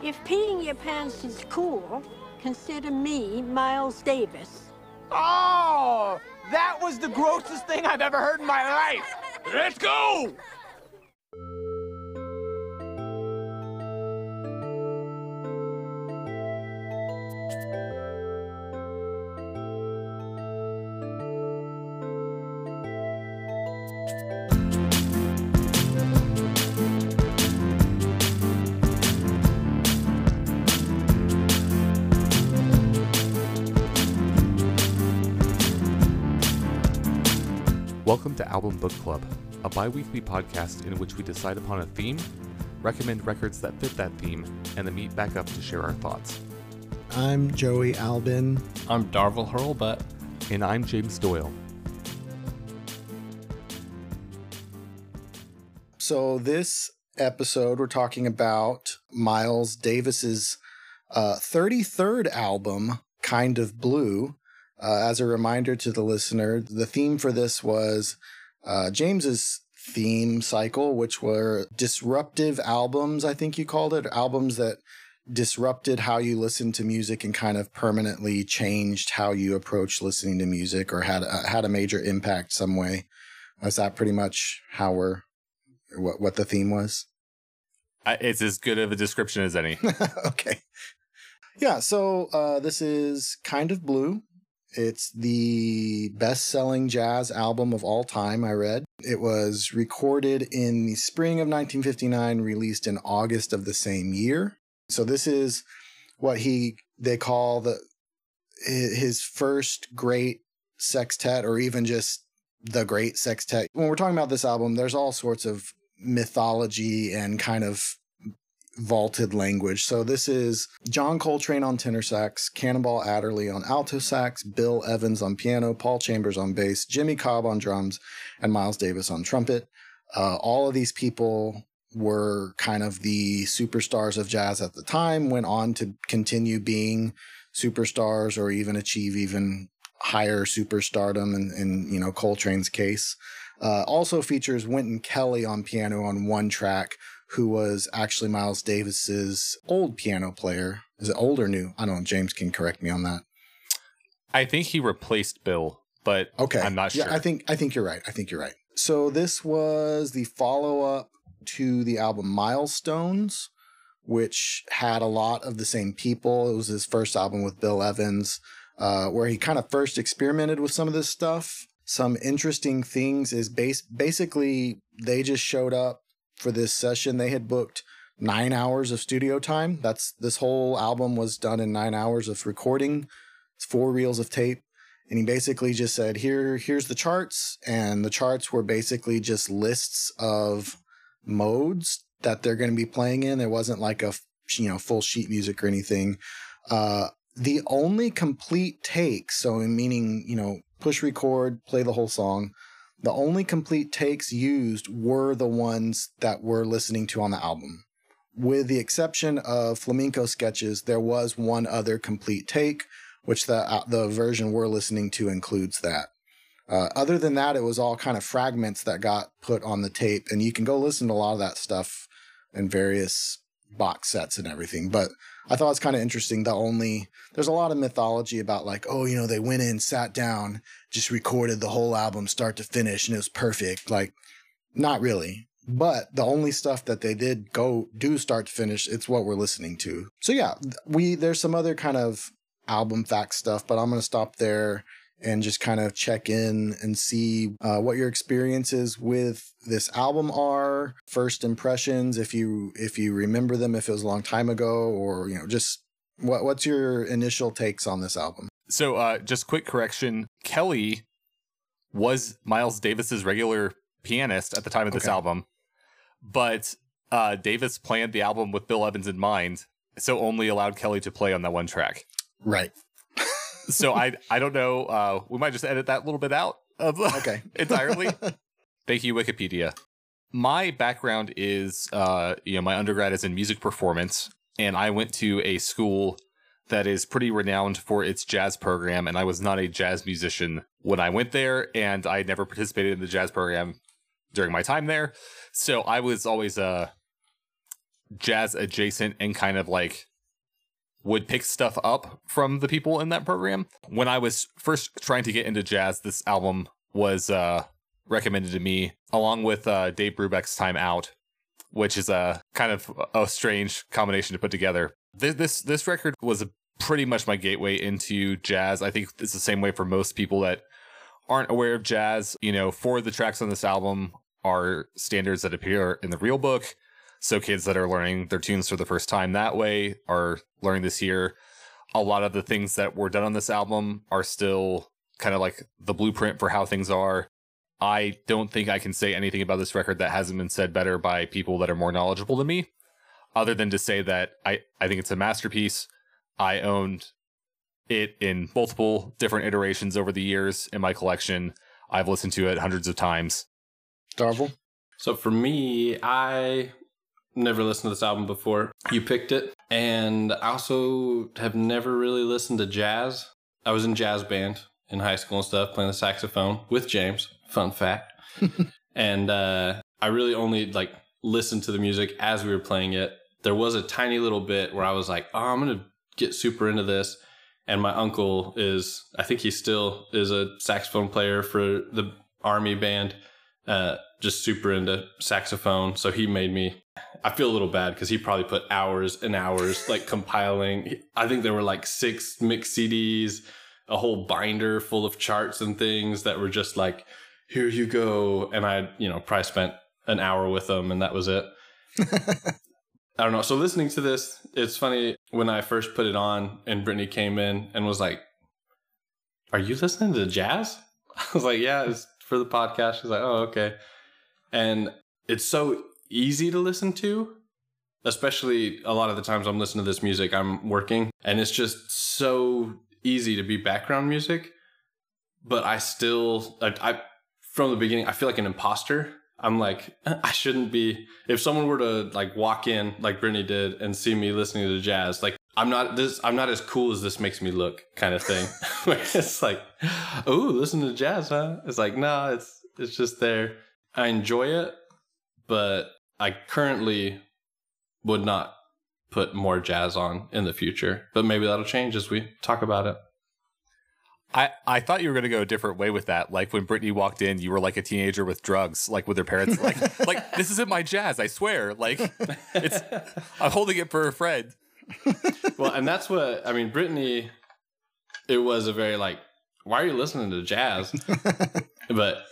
If peeing your pants is cool, consider me Miles Davis. Oh, that was the grossest thing I've ever heard in my life. Let's go! Book Club, a bi weekly podcast in which we decide upon a theme, recommend records that fit that theme, and then meet back up to share our thoughts. I'm Joey Albin. I'm Darvel Hurlbutt. And I'm James Doyle. So, this episode, we're talking about Miles Davis's uh, 33rd album, Kind of Blue. Uh, as a reminder to the listener, the theme for this was uh, James's theme cycle, which were disruptive albums, I think you called it, albums that disrupted how you listen to music and kind of permanently changed how you approach listening to music or had uh, had a major impact some way. Was that pretty much how we're what what the theme was? it's as good of a description as any. okay. Yeah, so uh, this is kind of blue. It's the best selling jazz album of all time, I read. It was recorded in the spring of 1959, released in August of the same year. So this is what he they call the his first great sextet or even just the great sextet. When we're talking about this album, there's all sorts of mythology and kind of vaulted language. So this is John Coltrane on tenor sax, Cannonball Adderley on alto sax, Bill Evans on piano, Paul Chambers on bass, Jimmy Cobb on drums, and Miles Davis on trumpet. Uh, all of these people were kind of the superstars of jazz at the time, went on to continue being superstars or even achieve even higher superstardom in, in you know Coltrane's case. Uh, also features Wynton Kelly on piano on one track, who was actually Miles Davis's old piano player. Is it old or new? I don't know. James can correct me on that. I think he replaced Bill, but okay, I'm not sure. Yeah, I think I think you're right. I think you're right. So this was the follow up to the album Milestones, which had a lot of the same people. It was his first album with Bill Evans, uh, where he kind of first experimented with some of this stuff. Some interesting things is base basically they just showed up for this session. They had booked nine hours of studio time. That's this whole album was done in nine hours of recording. It's four reels of tape. And he basically just said, here, here's the charts. And the charts were basically just lists of modes that they're going to be playing in. There wasn't like a, you know, full sheet music or anything. Uh, the only complete take, so meaning, you know, push record, play the whole song, the only complete takes used were the ones that we're listening to on the album. With the exception of flamenco sketches, there was one other complete take, which the uh, the version we're listening to includes that. Uh, other than that, it was all kind of fragments that got put on the tape, and you can go listen to a lot of that stuff in various box sets and everything. But I thought it's kind of interesting. The only there's a lot of mythology about like, oh, you know, they went in, sat down, just recorded the whole album start to finish, and it was perfect. Like, not really. But the only stuff that they did go do start to finish, it's what we're listening to. So yeah, we there's some other kind of album fact stuff, but I'm gonna stop there and just kind of check in and see uh, what your experiences with this album are first impressions if you if you remember them if it was a long time ago or you know just what what's your initial takes on this album? So uh, just quick correction kelly was miles davis's regular pianist at the time of this okay. album but uh, davis planned the album with bill evans in mind so only allowed kelly to play on that one track. Right so I I don't know. Uh, we might just edit that little bit out of okay entirely. Thank you, Wikipedia. My background is, uh, you know, my undergrad is in music performance, and I went to a school that is pretty renowned for its jazz program. And I was not a jazz musician when I went there, and I never participated in the jazz program during my time there. So I was always uh, jazz adjacent and kind of like would pick stuff up from the people in that program. When I was first trying to get into jazz, this album was uh, recommended to me along with uh, Dave Brubeck's Time Out, which is a kind of a strange combination to put together. This this, this record was pretty much my gateway into jazz. I think it's the same way for most people that aren't aware of jazz. You know, four of the tracks on this album are standards that appear in the real book. So kids that are learning their tunes for the first time that way are learning this year. A lot of the things that were done on this album are still kind of like the blueprint for how things are. I don't think I can say anything about this record that hasn't been said better by people that are more knowledgeable than me, other than to say that I, I think it's a masterpiece. I owned it in multiple different iterations over the years in my collection. I've listened to it hundreds of times. Darvel? So for me, I never listened to this album before. You picked it. And I also have never really listened to jazz. I was in jazz band in high school and stuff, playing the saxophone with James. Fun fact. and uh, I really only like listened to the music as we were playing it. There was a tiny little bit where I was like, oh, I'm going to get super into this. And my uncle is, I think he still is a saxophone player for the army band, uh, just super into saxophone. So he made me I feel a little bad because he probably put hours and hours like compiling. I think there were like six mix CDs, a whole binder full of charts and things that were just like, here you go. And I, you know, probably spent an hour with them and that was it. I don't know. So listening to this, it's funny when I first put it on and Brittany came in and was like, Are you listening to jazz? I was like, Yeah, it's for the podcast. She's like, Oh, okay. And it's so easy to listen to. Especially a lot of the times I'm listening to this music, I'm working, and it's just so easy to be background music. But I still, I, I from the beginning, I feel like an imposter. I'm like, I shouldn't be. If someone were to like walk in, like Brittany did, and see me listening to jazz, like I'm not this. I'm not as cool as this makes me look, kind of thing. it's like, oh, listen to jazz, huh? It's like, no, nah, it's it's just there. I enjoy it, but I currently would not put more jazz on in the future, but maybe that'll change as we talk about it. I, I thought you were gonna go a different way with that. Like when Brittany walked in, you were like a teenager with drugs, like with her parents. Like like this isn't my jazz, I swear. Like it's I'm holding it for a friend. well, and that's what I mean. Brittany, it was a very like, why are you listening to jazz? but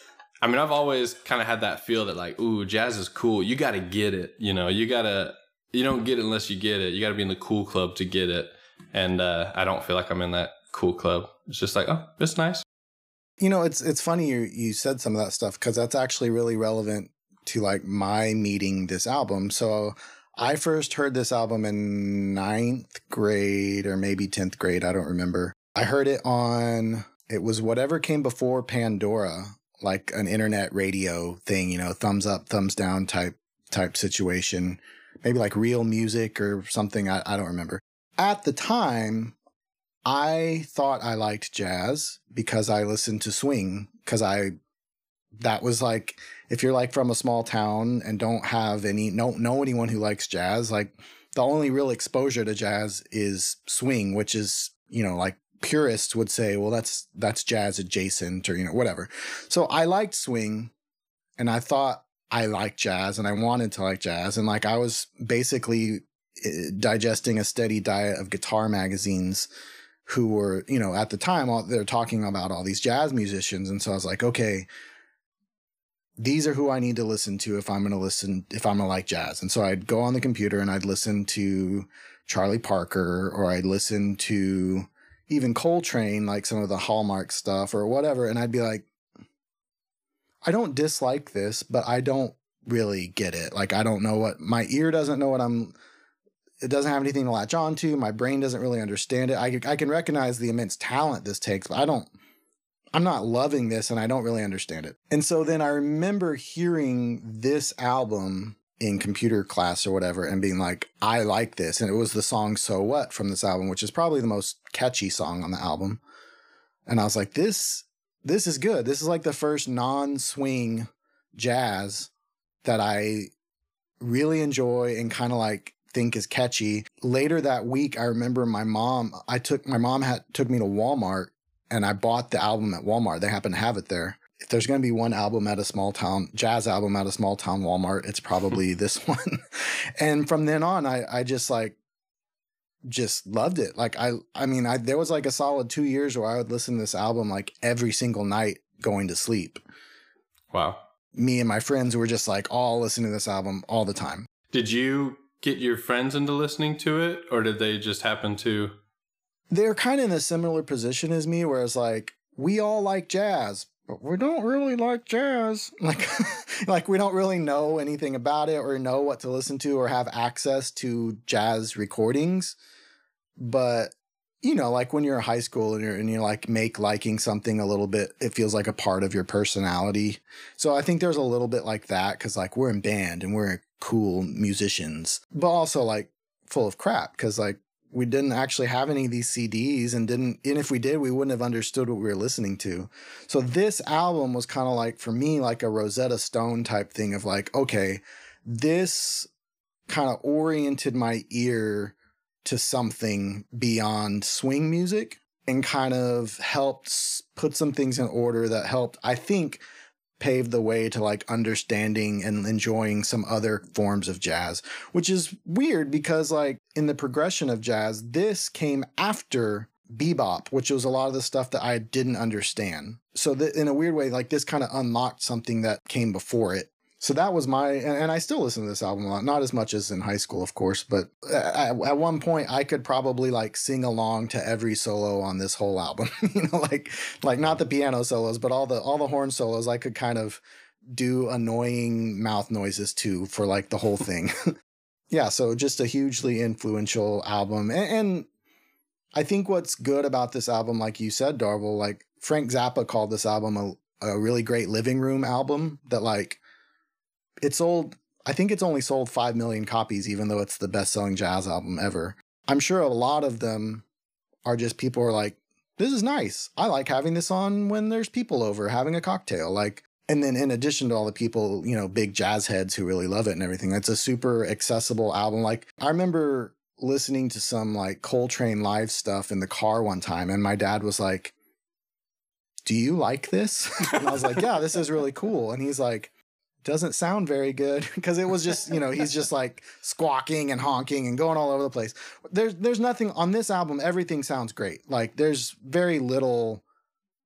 I mean, I've always kind of had that feel that like, ooh, jazz is cool. You got to get it. You know, you got to, you don't get it unless you get it. You got to be in the cool club to get it. And uh, I don't feel like I'm in that cool club. It's just like, oh, it's nice. You know, it's it's funny you you said some of that stuff because that's actually really relevant to like my meeting this album. So I first heard this album in ninth grade or maybe tenth grade. I don't remember. I heard it on it was whatever came before Pandora like an internet radio thing, you know, thumbs up, thumbs down type type situation. Maybe like real music or something. I, I don't remember. At the time, I thought I liked jazz because I listened to swing because I that was like if you're like from a small town and don't have any no know anyone who likes jazz, like the only real exposure to jazz is swing, which is, you know, like purists would say, well, that's that's jazz adjacent or you know whatever. So I liked swing, and I thought I liked jazz, and I wanted to like jazz, and like I was basically eh, digesting a steady diet of guitar magazines who were you know at the time they're talking about all these jazz musicians and so i was like okay these are who i need to listen to if i'm going to listen if i'm going to like jazz and so i'd go on the computer and i'd listen to charlie parker or i'd listen to even Coltrane, like some of the Hallmark stuff or whatever, and I'd be like, I don't dislike this, but I don't really get it. Like I don't know what my ear doesn't know what I'm. It doesn't have anything to latch onto. My brain doesn't really understand it. I I can recognize the immense talent this takes, but I don't. I'm not loving this, and I don't really understand it. And so then I remember hearing this album in computer class or whatever and being like, I like this. And it was the song So What from this album, which is probably the most catchy song on the album. And I was like, this this is good. This is like the first non-swing jazz that I really enjoy and kind of like think is catchy. Later that week, I remember my mom, I took my mom had took me to Walmart and I bought the album at Walmart. They happened to have it there. If there's going to be one album at a small town, jazz album at a small town Walmart, it's probably this one. and from then on, I, I just like, just loved it. Like I, I mean, I, there was like a solid two years where I would listen to this album like every single night going to sleep. Wow. Me and my friends were just like all listening to this album all the time. Did you get your friends into listening to it, or did they just happen to? They're kind of in a similar position as me, whereas like we all like jazz, we don't really like jazz. Like, like we don't really know anything about it or know what to listen to or have access to jazz recordings. But you know, like when you're in high school and you're and you like make liking something a little bit, it feels like a part of your personality. So I think there's a little bit like that because like we're in band and we're cool musicians, but also like full of crap because like we didn't actually have any of these CDs and didn't and if we did we wouldn't have understood what we were listening to. So this album was kind of like for me like a Rosetta Stone type thing of like okay, this kind of oriented my ear to something beyond swing music and kind of helped put some things in order that helped I think paved the way to like understanding and enjoying some other forms of jazz, which is weird because like in the progression of jazz, this came after bebop, which was a lot of the stuff that I didn't understand. So that in a weird way, like this kind of unlocked something that came before it. So that was my, and, and, I still listen to this album a lot, not as much as in high school, of course, but uh, at, at one point I could probably like sing along to every solo on this whole album, you know, like, like not the piano solos, but all the, all the horn solos, I could kind of do annoying mouth noises too for like the whole thing. yeah. So just a hugely influential album. And, and I think what's good about this album, like you said, Darvel, like Frank Zappa called this album a, a really great living room album that like, it sold I think it's only sold 5 million copies even though it's the best-selling jazz album ever. I'm sure a lot of them are just people are like this is nice. I like having this on when there's people over having a cocktail like and then in addition to all the people, you know, big jazz heads who really love it and everything. It's a super accessible album. Like I remember listening to some like Coltrane live stuff in the car one time and my dad was like do you like this? and I was like, yeah, this is really cool. And he's like, doesn't sound very good because it was just you know he's just like squawking and honking and going all over the place. There's there's nothing on this album everything sounds great. Like there's very little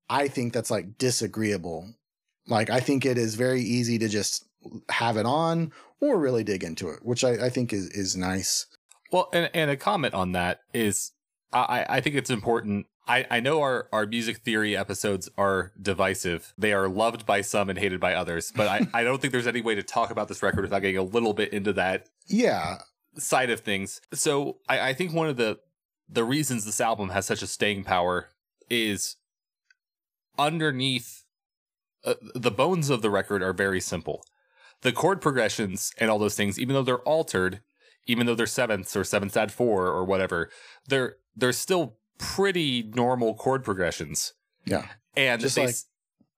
i think that's like disagreeable. Like i think it is very easy to just have it on or really dig into it which i, I think is is nice. Well and, and a comment on that is I, I think it's important I, I know our, our music theory episodes are divisive. They are loved by some and hated by others, but I, I don't think there's any way to talk about this record without getting a little bit into that yeah side of things. So I, I think one of the the reasons this album has such a staying power is underneath uh, the bones of the record are very simple. The chord progressions and all those things, even though they're altered, even though they're sevenths or sevenths add four or whatever, they're they're still pretty normal chord progressions. Yeah. And just they, like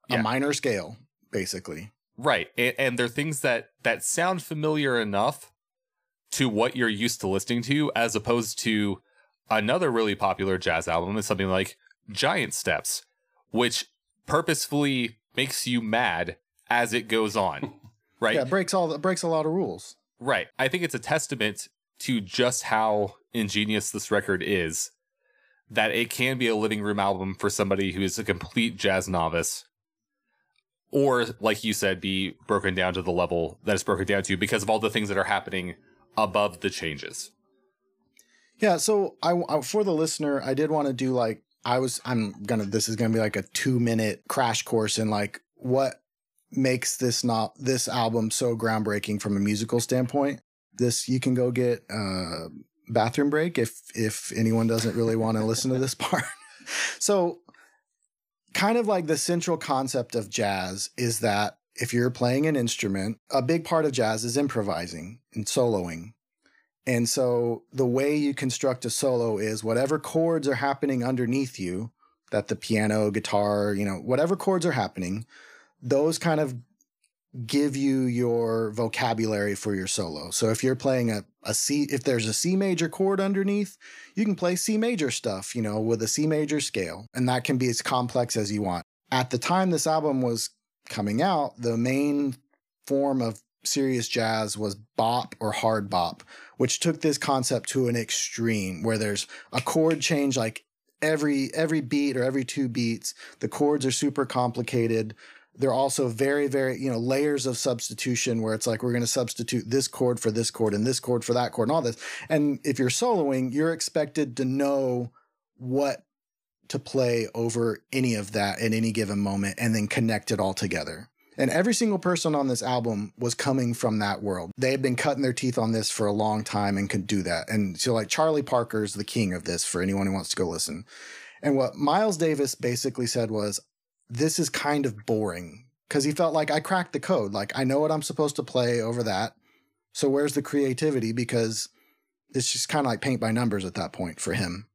a yeah. minor scale, basically. Right. And, and they're things that that sound familiar enough to what you're used to listening to, as opposed to another really popular jazz album is something like Giant Steps, which purposefully makes you mad as it goes on. Right. yeah, breaks all breaks a lot of rules. Right. I think it's a testament to just how ingenious this record is that it can be a living room album for somebody who is a complete jazz novice. Or like you said be broken down to the level that it's broken down to because of all the things that are happening above the changes. Yeah so I, I for the listener i did want to do like i was i'm gonna this is gonna be like a two minute crash course in like what makes this not this album so groundbreaking from a musical standpoint. This you can go get uh bathroom break if if anyone doesn't really want to listen to this part. so kind of like the central concept of jazz is that if you're playing an instrument, a big part of jazz is improvising and soloing. And so the way you construct a solo is whatever chords are happening underneath you, that the piano, guitar, you know, whatever chords are happening, those kind of give you your vocabulary for your solo. So if you're playing a, a C, if there's a C major chord underneath, you can play C major stuff, you know, with a C major scale, and that can be as complex as you want. At the time this album was coming out, the main form of serious jazz was bop or hard bop, which took this concept to an extreme where there's a chord change like every every beat or every two beats. The chords are super complicated. They're also very, very, you know, layers of substitution where it's like we're going to substitute this chord for this chord and this chord for that chord and all this. And if you're soloing, you're expected to know what to play over any of that at any given moment and then connect it all together. And every single person on this album was coming from that world. They had been cutting their teeth on this for a long time and could do that. And so, like, Charlie Parker's the king of this for anyone who wants to go listen. And what Miles Davis basically said was, This is kind of boring. Because he felt like I cracked the code. Like, I know what I'm supposed to play over that. So, where's the creativity? Because it's just kind of like paint by numbers at that point for him,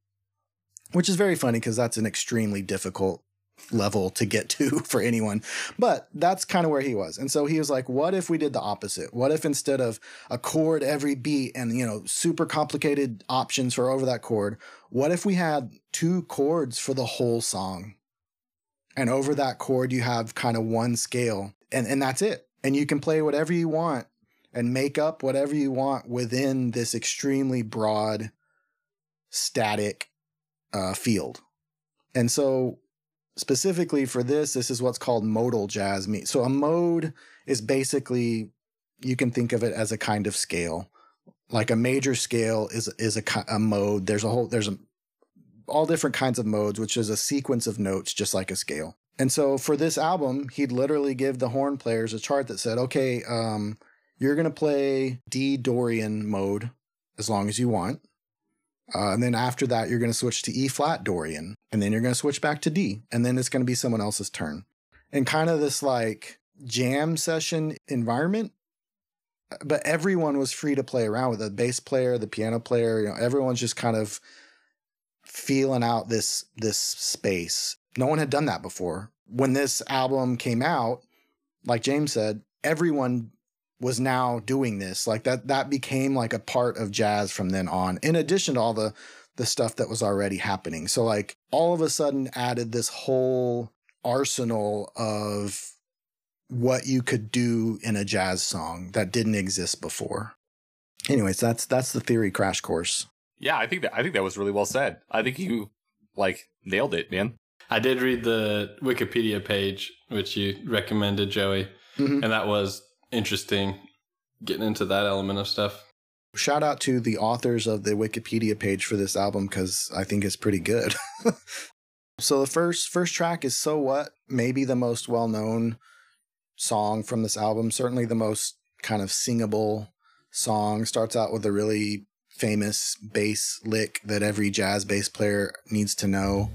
which is very funny because that's an extremely difficult level to get to for anyone. But that's kind of where he was. And so he was like, what if we did the opposite? What if instead of a chord every beat and, you know, super complicated options for over that chord, what if we had two chords for the whole song? And over that chord, you have kind of one scale and, and that's it. And you can play whatever you want and make up whatever you want within this extremely broad, static uh, field. And so specifically for this, this is what's called modal jazz. So a mode is basically you can think of it as a kind of scale. Like a major scale is is a, a mode. There's a whole there's a all different kinds of modes, which is a sequence of notes, just like a scale. And so for this album, he'd literally give the horn players a chart that said, "Okay, um, you're gonna play D Dorian mode as long as you want." Uh, and then after that, you're going to switch to E flat Dorian, and then you're going to switch back to D, and then it's going to be someone else's turn. And kind of this like jam session environment, but everyone was free to play around with the bass player, the piano player. You know, everyone's just kind of feeling out this this space. No one had done that before. When this album came out, like James said, everyone was now doing this like that that became like a part of jazz from then on in addition to all the the stuff that was already happening so like all of a sudden added this whole arsenal of what you could do in a jazz song that didn't exist before anyways that's that's the theory crash course yeah i think that i think that was really well said i think you like nailed it man i did read the wikipedia page which you recommended joey mm-hmm. and that was interesting getting into that element of stuff. Shout out to the authors of the Wikipedia page for this album because I think it's pretty good. so the first first track is "So What," maybe the most well known song from this album. Certainly the most kind of singable song. Starts out with a really famous bass lick that every jazz bass player needs to know.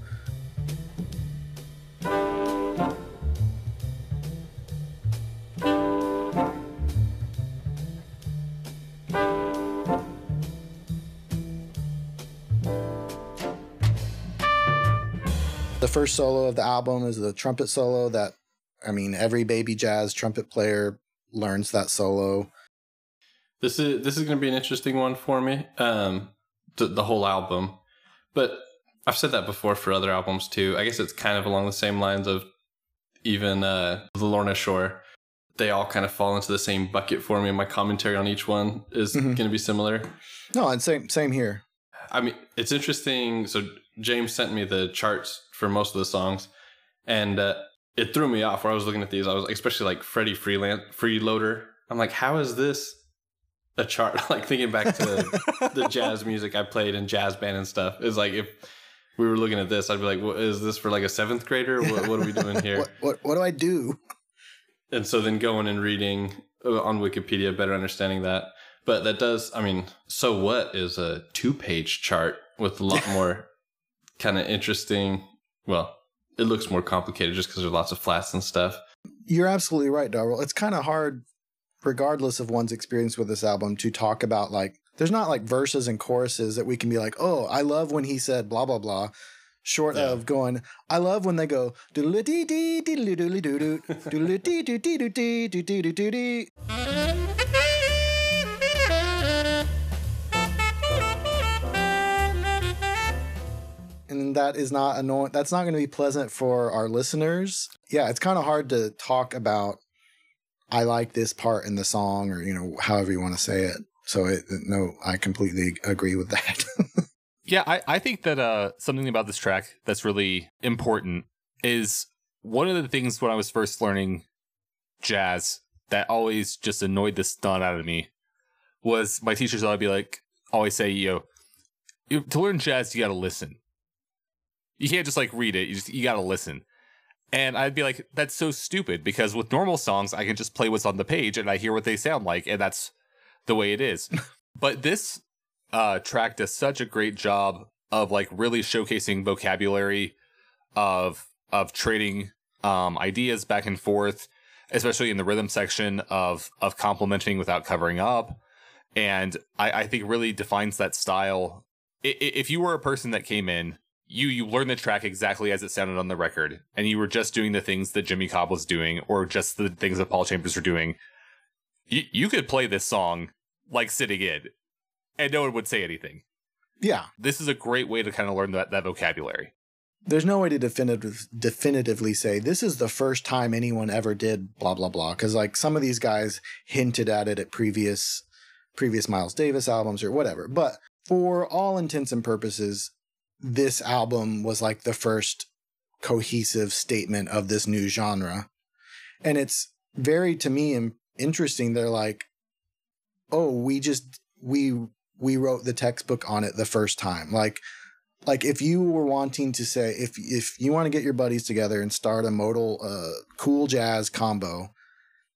The first solo of the album is the trumpet solo that I mean every baby jazz trumpet player learns that solo. This is this is going to be an interesting one for me. Um the, the whole album. But I've said that before for other albums too. I guess it's kind of along the same lines of even uh the Lorna Shore. They all kind of fall into the same bucket for me. My commentary on each one is mm-hmm. going to be similar. No, and same same here. I mean, it's interesting. So James sent me the charts for most of the songs, and uh, it threw me off. Where I was looking at these, I was especially like Freddie Freeland Freeloader. I'm like, how is this a chart? like thinking back to the jazz music I played in jazz band and stuff. Is like if we were looking at this, I'd be like, what, is this for like a seventh grader? What, what are we doing here? what, what, what do I do? And so then going and reading uh, on Wikipedia, better understanding that. But that does, I mean, so what is a two page chart with a lot more kind of interesting well, it looks more complicated just because there's lots of flats and stuff. You're absolutely right, Darvel. It's kind of hard, regardless of one's experience with this album, to talk about like there's not like verses and choruses that we can be like, oh, I love when he said blah blah blah. short Yeah. of going. I love when they go doodle dee dee doodle doodle doo doo doodle dee doo dee doo dee doo dee doo doo. And that is not annoying. That's not going to be pleasant for our listeners. Yeah, it's kind of hard to talk about. I like this part in the song, or you know, however you want to say it. So, it, no, I completely agree with that. Yeah, I, I think that uh, something about this track that's really important is one of the things when I was first learning jazz that always just annoyed the stun out of me was my teachers would be like, always say, know, to learn jazz, you got to listen. You can't just like read it, you just you got to listen. And I'd be like, that's so stupid because with normal songs, I can just play what's on the page and I hear what they sound like, and that's the way it is. but this uh, track does such a great job of like really showcasing vocabulary of of trading um, ideas back and forth, especially in the rhythm section of of complementing without covering up, and I, I think really defines that style. I- If you were a person that came in, you you learned the track exactly as it sounded on the record, and you were just doing the things that Jimmy Cobb was doing, or just the things that Paul Chambers were doing. You you could play this song like sitting in, and no one would say anything. yeah, This is a great way to kind of learn that, that vocabulary. there's no way to definitive, definitively say this is the first time anyone ever did blah blah blah because like some of these guys hinted at it at previous previous Miles Davis albums or whatever. But for all intents and purposes, this album was like the first cohesive statement of this new genre. And it's very to me interesting. They're like oh we just we we wrote the textbook on it the first time. Like like if you were wanting to say if if you want to get your buddies together and start a modal uh cool jazz combo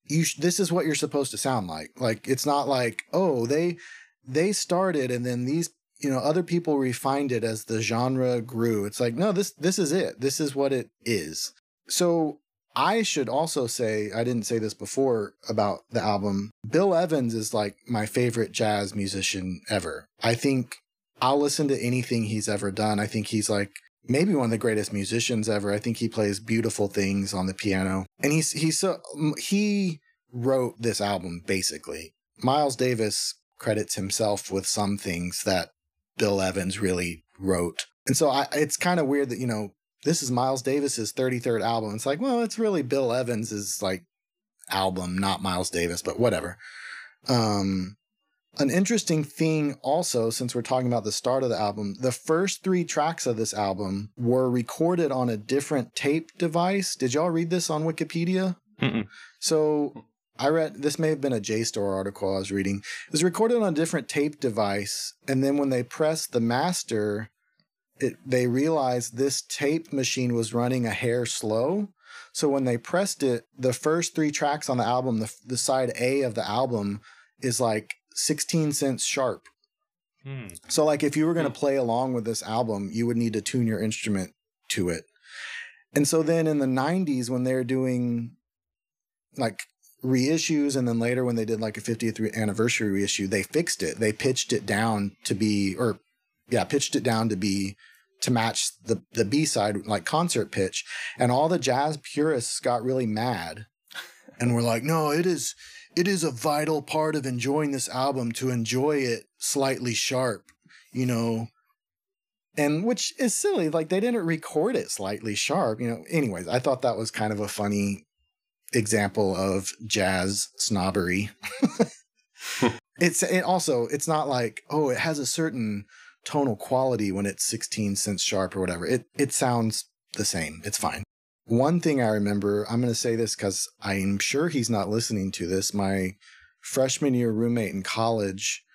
you sh- this is what you're supposed to sound like. Like it's not like oh they they started and then these you know other people refined it as the genre grew it's like no this this is it this is what it is so i should also say i didn't say this before about the album bill evans is like my favorite jazz musician ever i think I'll listen to anything he's ever done. I think he's like maybe one of the greatest musicians ever. I think he plays beautiful things on the piano. And he's he's so he wrote this album basically. Miles Davis credits himself with some things that Bill Evans really wrote. And so I it's kind of weird that, you know, this is Miles Davis's 33rd album. It's like, well, it's really Bill Evans's like album, not Miles Davis, but whatever. Um an interesting thing also since we're talking about the start of the album the first three tracks of this album were recorded on a different tape device did y'all read this on wikipedia Mm-mm. so i read this may have been a jstor article i was reading it was recorded on a different tape device and then when they pressed the master it, they realized this tape machine was running a hair slow so when they pressed it the first three tracks on the album the, the side a of the album is like 16 cents sharp. Hmm. So like if you were going to hmm. play along with this album, you would need to tune your instrument to it. And so then in the 90s when they were doing like reissues and then later when they did like a 50th anniversary reissue, they fixed it. They pitched it down to be or yeah, pitched it down to be to match the the B-side like concert pitch and all the jazz purists got really mad and were like, "No, it is it is a vital part of enjoying this album to enjoy it slightly sharp, you know." And which is silly, like they didn't record it slightly sharp, you know. Anyways, I thought that was kind of a funny example of jazz snobbery. it's it also it's not like, oh, it has a certain tonal quality when it's 16 cents sharp or whatever. It it sounds the same. It's fine. One thing I remember, I'm going to say this because I'm sure he's not listening to this. My freshman year roommate in college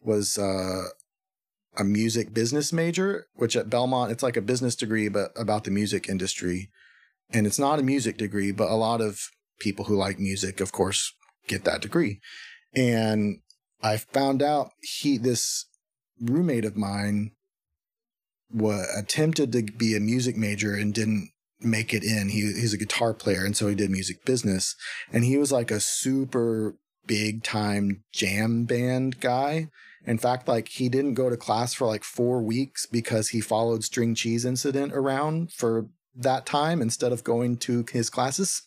was uh, a music business major, which at Belmont, it's like a business degree, but about the music industry. And it's not a music degree, but a lot of people who like music, of course, get that degree. And I found out he, this roommate of mine, was attempted to be a music major and didn't make it in. He he's a guitar player and so he did music business and he was like a super big time jam band guy In fact, like he didn't go to class for like four weeks because he followed String Cheese Incident around for that time instead of going to his classes,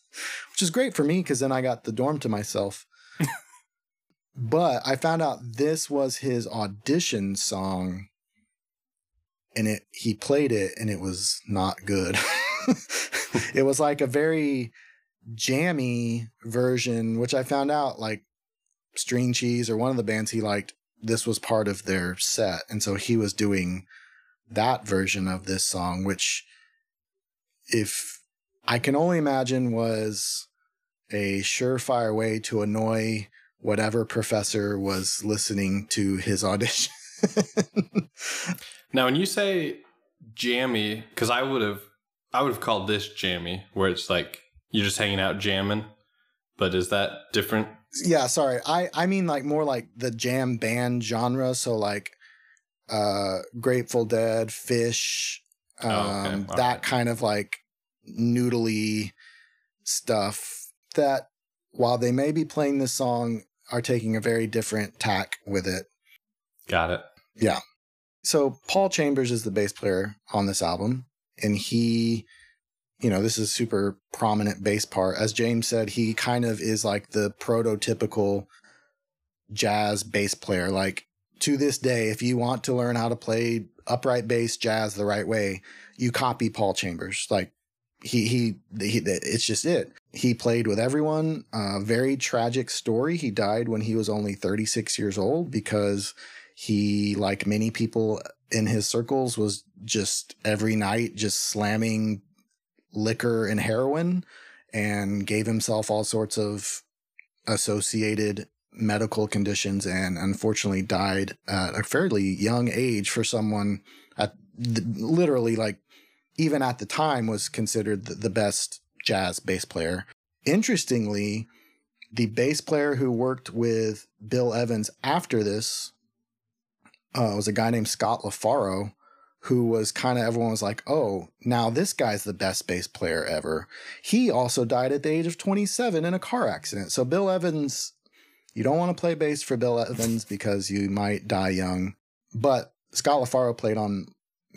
which is great for me because then I got the dorm to myself. but I found out this was his audition song and it he played it and it was not good. it was like a very jammy version, which I found out like String Cheese or one of the bands he liked, this was part of their set. And so he was doing that version of this song, which if I can only imagine was a surefire way to annoy whatever professor was listening to his audition. now, when you say jammy, because I would have, I would have called this jammy, where it's like you're just hanging out jamming. But is that different? Yeah, sorry. I I mean like more like the jam band genre. So like, uh, Grateful Dead, Phish, um, oh, okay. that right. kind of like noodly stuff. That while they may be playing this song, are taking a very different tack with it. Got it. Yeah. So Paul Chambers is the bass player on this album, and he, you know, this is super prominent bass part. As James said, he kind of is like the prototypical jazz bass player. Like to this day, if you want to learn how to play upright bass jazz the right way, you copy Paul Chambers. Like he, he, he it's just it. He played with everyone. Uh, very tragic story. He died when he was only 36 years old because he, like many people in his circles, was just every night just slamming liquor and heroin and gave himself all sorts of associated medical conditions and unfortunately died at a fairly young age for someone at the, literally like even at the time was considered the, best jazz bass player. Interestingly, the bass player who worked with Bill Evans after this uh, was a guy named Scott LaFaro, who was kind of everyone was like, oh, now this guy's the best bass player ever. He also died at the age of 27 in a car accident. So Bill Evans, you don't want to play bass for Bill Evans because you might die young. But Scott LaFaro played on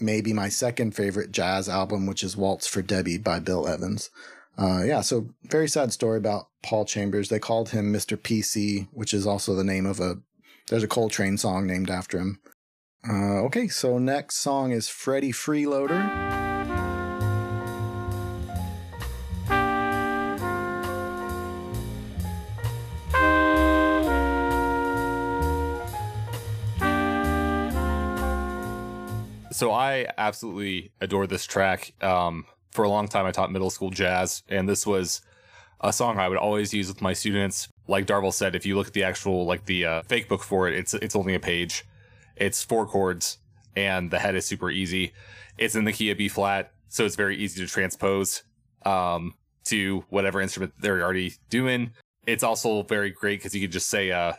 maybe my second favorite jazz album, which is Waltz for Debby by Bill Evans. Uh, yeah, so very sad story about Paul Chambers. They called him Mr. PC, which is also the name of a there's a Coltrane song named after him. Uh, okay, so next song is Freddie Freeloader. So I absolutely adore this track. Um, for a long time, I taught middle school jazz, and this was a song I would always use with my students. Like Darvel said, if you look at the actual like the uh, fake book for it, it's it's only a page. It's four chords, and the head is super easy. It's in the key of B flat, so it's very easy to transpose um, to whatever instrument they're already doing. It's also very great because you could just say, uh,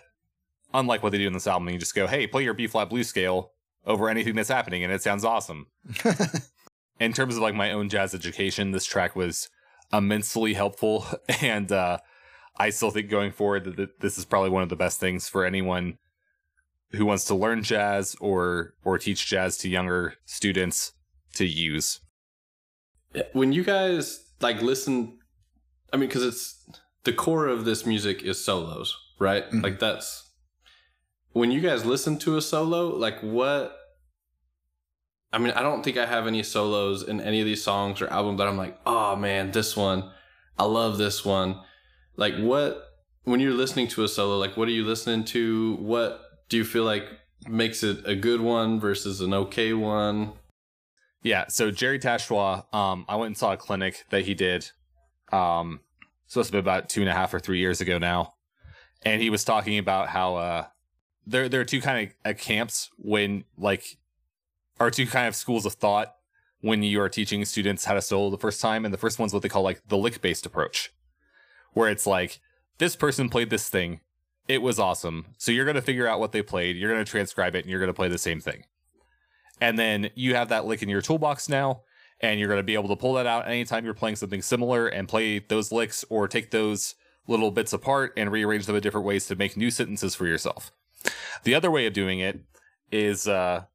unlike what they do in this album, you just go, "Hey, play your B flat blues scale," over anything that's happening, and it sounds awesome. in terms of like my own jazz education, this track was immensely helpful, and uh, I still think going forward that this is probably one of the best things for anyone who wants to learn jazz or or teach jazz to younger students to use. When you guys like listen, I mean, because it's the core of this music is solos, right? Mm-hmm. Like that's when you guys listen to a solo, like what I mean, I don't think I have any solos in any of these songs or albums that I'm like, oh man, this one, I love this one. Like, what, when you're listening to a solo, like, what are you listening to? What do you feel like makes it a good one versus an okay one? Yeah. So, Jerry Tachoir, um, I went and saw a clinic that he did, um, supposed to be about two and a half or three years ago now. And he was talking about how, uh, there there are two kind of uh, camps when like are two kind of schools of thought when you are teaching students how to solo the first time and the first one's what they call like the lick based approach where it's like this person played this thing. It was awesome. So you're going to figure out what they played you're going to transcribe it and you're going to play the same thing. And then you have that lick in your toolbox now and you're going to be able to pull that out anytime you're playing something similar and play those licks or take those little bits apart and rearrange them in different ways to make new sentences for yourself. The other way of doing it is uh,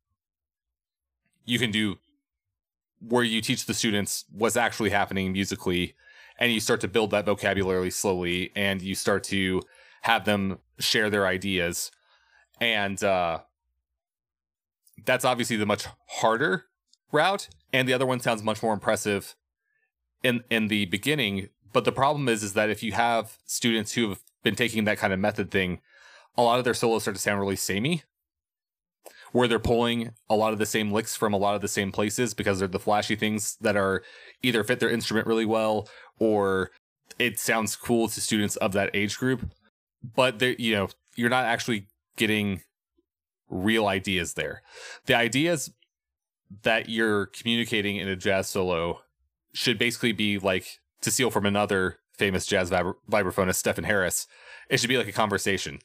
you can do where you teach the students what's actually happening musically and you start to build that vocabulary slowly and you start to have them share their ideas. And uh, that's obviously the much harder route and the other one sounds much more impressive in in the beginning. But the problem is is that if you have students who have been taking that kind of method thing a lot of their solos start to sound really samey where they're pulling a lot of the same licks from a lot of the same places because they're the flashy things that are either fit their instrument really well or it sounds cool to students of that age group. But they you know you're not actually getting real ideas there. The ideas that you're communicating in a jazz solo should basically be like to steal from another famous jazz vibra- vibraphonist Stefon Harris it should be like a conversation.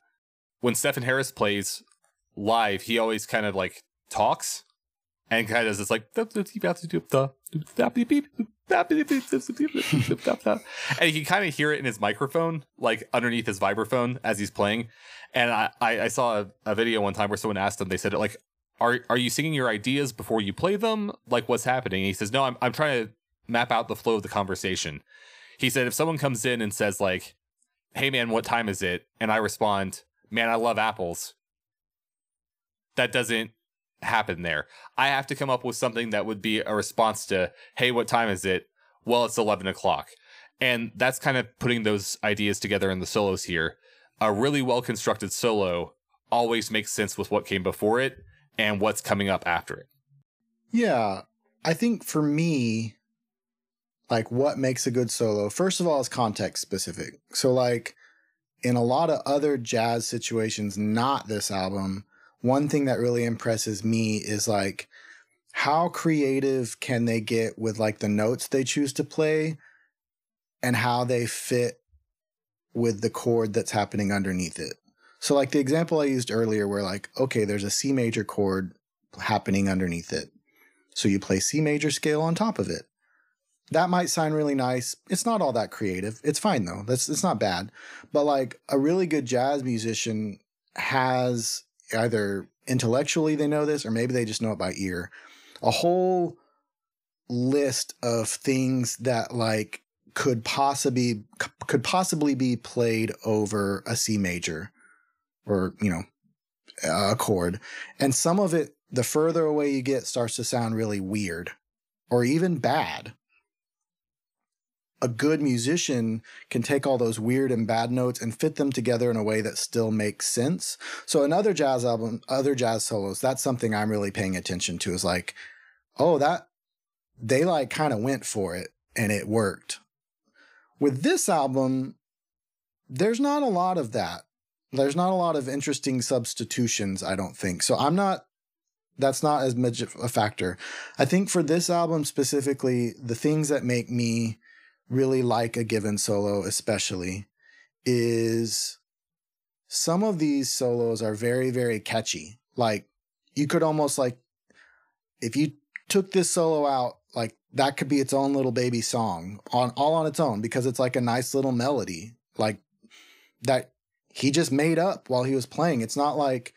When Stefon Harris plays live, he always kind of like talks and kind of does this like and you can kind of hear it in his microphone, like underneath his vibraphone as he's playing. And I, I, I saw a, a video one time where someone asked him, they said like, are are you singing your ideas before you play them? Like what's happening? And he says, No, I'm I'm trying to map out the flow of the conversation. He said if someone comes in and says like, Hey man, what time is it? And I respond, Man, I love apples that doesn't happen there. I have to come up with something that would be a response to, hey, what time is it? Well, it's 11 o'clock. And that's kind of putting those ideas together in the solos here. A really well constructed solo always makes sense with what came before it and what's coming up after it. Yeah. I think for me, like what makes a good solo, first of all, is context specific. So, like in a lot of other jazz situations, not this album, one thing that really impresses me is like how creative can they get with like the notes they choose to play and how they fit with the chord that's happening underneath it. So like the example I used earlier where like okay there's a C major chord happening underneath it. So you play C major scale on top of it. That might sound really nice. It's not all that creative. It's fine though. That's it's not bad. But like a really good jazz musician has either intellectually they know this or maybe they just know it by ear. A whole list of things that like could possibly could possibly be played over a C major or you know a chord and some of it the further away you get starts to sound really weird or even bad a good musician can take all those weird and bad notes and fit them together in a way that still makes sense. So another jazz album, other jazz solos, that's something I'm really paying attention to is like, oh, that they like kind of went for it and it worked. With this album, there's not a lot of that. There's not a lot of interesting substitutions, I don't think. So I'm not that's not as much a factor. I think for this album specifically, the things that make me really like a given solo, especially, is some of these solos are very, very catchy. Like you could almost like, if you took this solo out, like that could be its own little baby song on all on its own because it's like a nice little melody, like that he just made up while he was playing. It's not like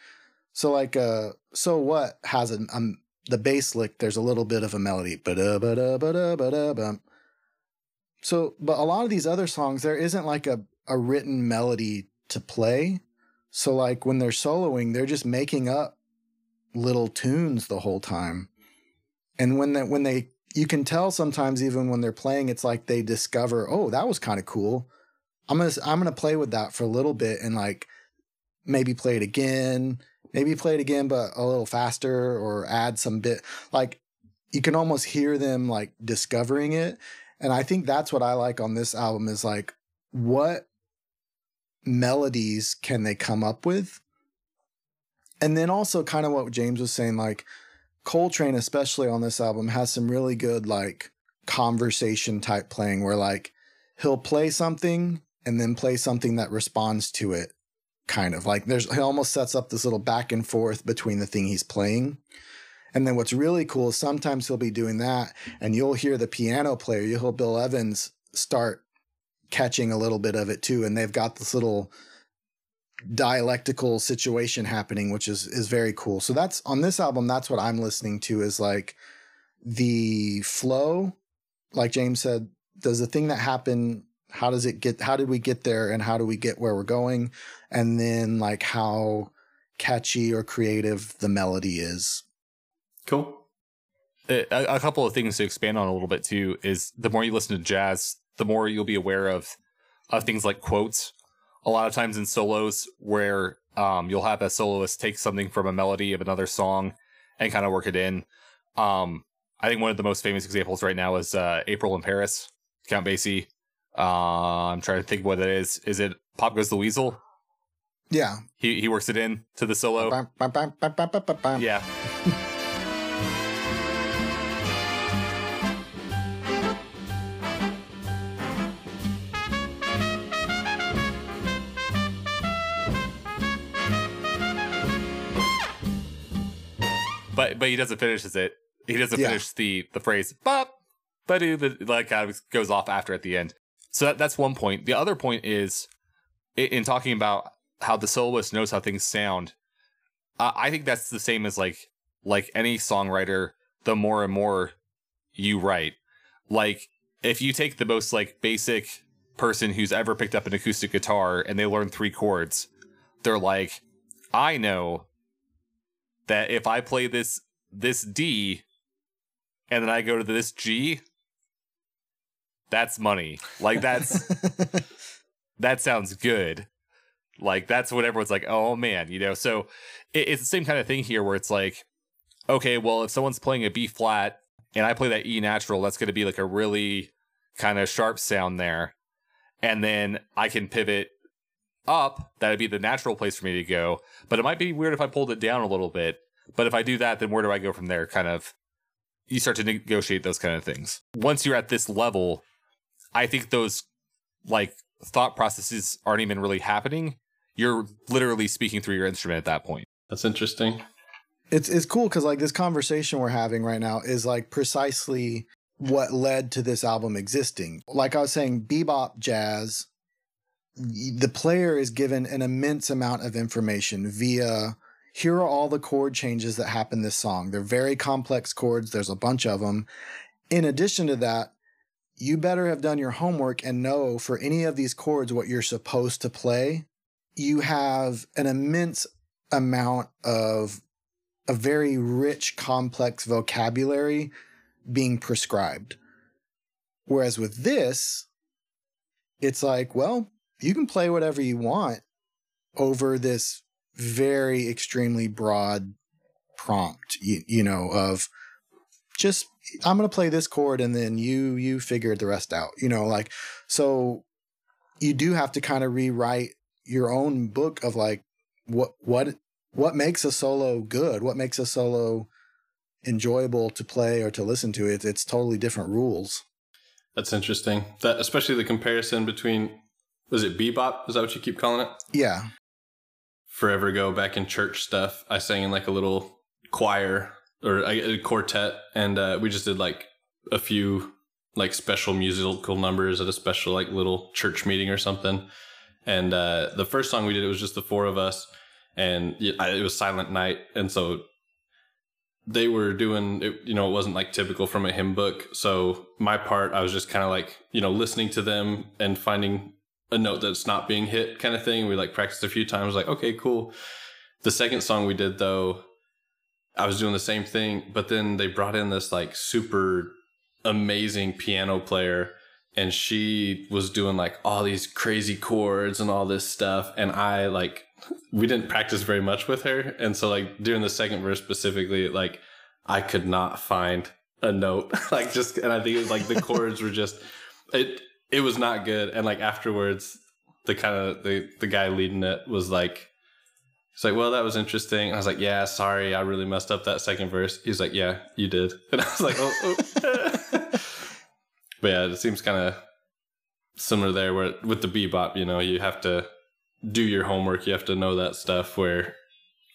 so like uh so what has a um the bass lick. There's a little bit of a melody, ba da ba da ba da ba da so, but a lot of these other songs, there isn't like a, a written melody to play. So, like when they're soloing, they're just making up little tunes the whole time. And when that when they you can tell sometimes even when they're playing, it's like they discover, oh, that was kind of cool. I'm gonna I'm gonna play with that for a little bit and like maybe play it again, maybe play it again, but a little faster or add some bit. Like you can almost hear them like discovering it. And I think that's what I like on this album is like what melodies can they come up with? And then also kind of what James was saying like Coltrane especially on this album has some really good like conversation type playing where like he'll play something and then play something that responds to it kind of like there's he almost sets up this little back and forth between the thing he's playing and then what's really cool is sometimes he'll be doing that and you'll hear the piano player, you'll hear Bill Evans start catching a little bit of it too. And they've got this little dialectical situation happening, which is is very cool. So that's on this album. That's what I'm listening to is like the flow. Like James said, does the thing that happened? How does it get? How did we get there? And how do we get where we're going? And then like how catchy or creative the melody is. Cool. a, a couple of things to expand on a little bit too is the more you listen to jazz, the more you'll be aware of of things like quotes. A lot of times in solos where um, you'll have a soloist take something from a melody of another song and kind of work it in. Um, I think one of the most famous examples right now is uh, April in Paris, Count Basie. Uh, I'm trying to think what it is. Is it Pop Goes the Weasel? Yeah. He he works it in to the solo. Yeah. But but he doesn't finish it. He doesn't Yeah. finish the the phrase "but," but the like kind of goes off after at the end. So that, that's one point. The other point is in, in talking about how the soloist knows how things sound. Uh, I think that's the same as like like any songwriter. The more and more you write, like if you take the most like basic person who's ever picked up an acoustic guitar and they learn three chords, they're like, I know that if I play this this D and then I go to this G, that's money. Like that's that sounds good. Like that's what everyone's like, oh man, you know. So it, it's the same kind of thing here where it's like, okay, well, if someone's playing a B flat and I play that E natural, that's going to be like a really kind of sharp sound there, and then I can pivot up. That'd be the natural place for me to go. But it might be weird if I pulled it down a little bit. But if I do that, then where do I go from there? Kind of, you start to negotiate those kind of things. Once you're at this level, I think those like thought processes aren't even really happening. You're literally speaking through your instrument at that point. That's interesting. it's it's cool because like this conversation we're having right now is like precisely what led to this album existing. Like I was saying, bebop jazz, y- the player is given an immense amount of information via here are all the chord changes that happen this song. They're very complex chords. There's a bunch of them. In addition to that, you better have done your homework and know for any of these chords what you're supposed to play. You have an immense amount of a very rich, complex vocabulary being prescribed. Whereas with this, it's like, well, you can play whatever you want over this very extremely broad prompt, you, you know, of just I'm going to play this chord and then you you figure the rest out. You know, like so you do have to kind of rewrite your own book of like what what what makes a solo good? What makes a solo enjoyable to play or to listen to? It's it's totally different rules. That's interesting. That especially the comparison between was it bebop? Is that what you keep calling it? Yeah. Forever ago, back in church stuff, I sang in like a little choir or a, a quartet, and uh, we just did like a few like special musical numbers at a special like little church meeting or something. And uh, the first song we did, it was just the four of us, and it was silent night, and so they were doing it, you know it wasn't like typical from a hymn book so my part i was just kind of like you know listening to them and finding a note that's not being hit kind of thing. We like practiced a few times like okay cool. The second song we did though i was doing the same thing but then they brought in this like super amazing piano player and she was doing like all these crazy chords and all this stuff and i like we didn't practice very much with her and so like during the second verse specifically like i could not find a note like just and i think it was like the chords were just it it was not good. And like afterwards the kind of the the guy leading it was like he's like well that was interesting. And i was like yeah sorry i really messed up that second verse. He's like yeah you did. And i was like oh, oh. but yeah it seems kind of similar there where with the bebop you know you have to do your homework. You have to know that stuff where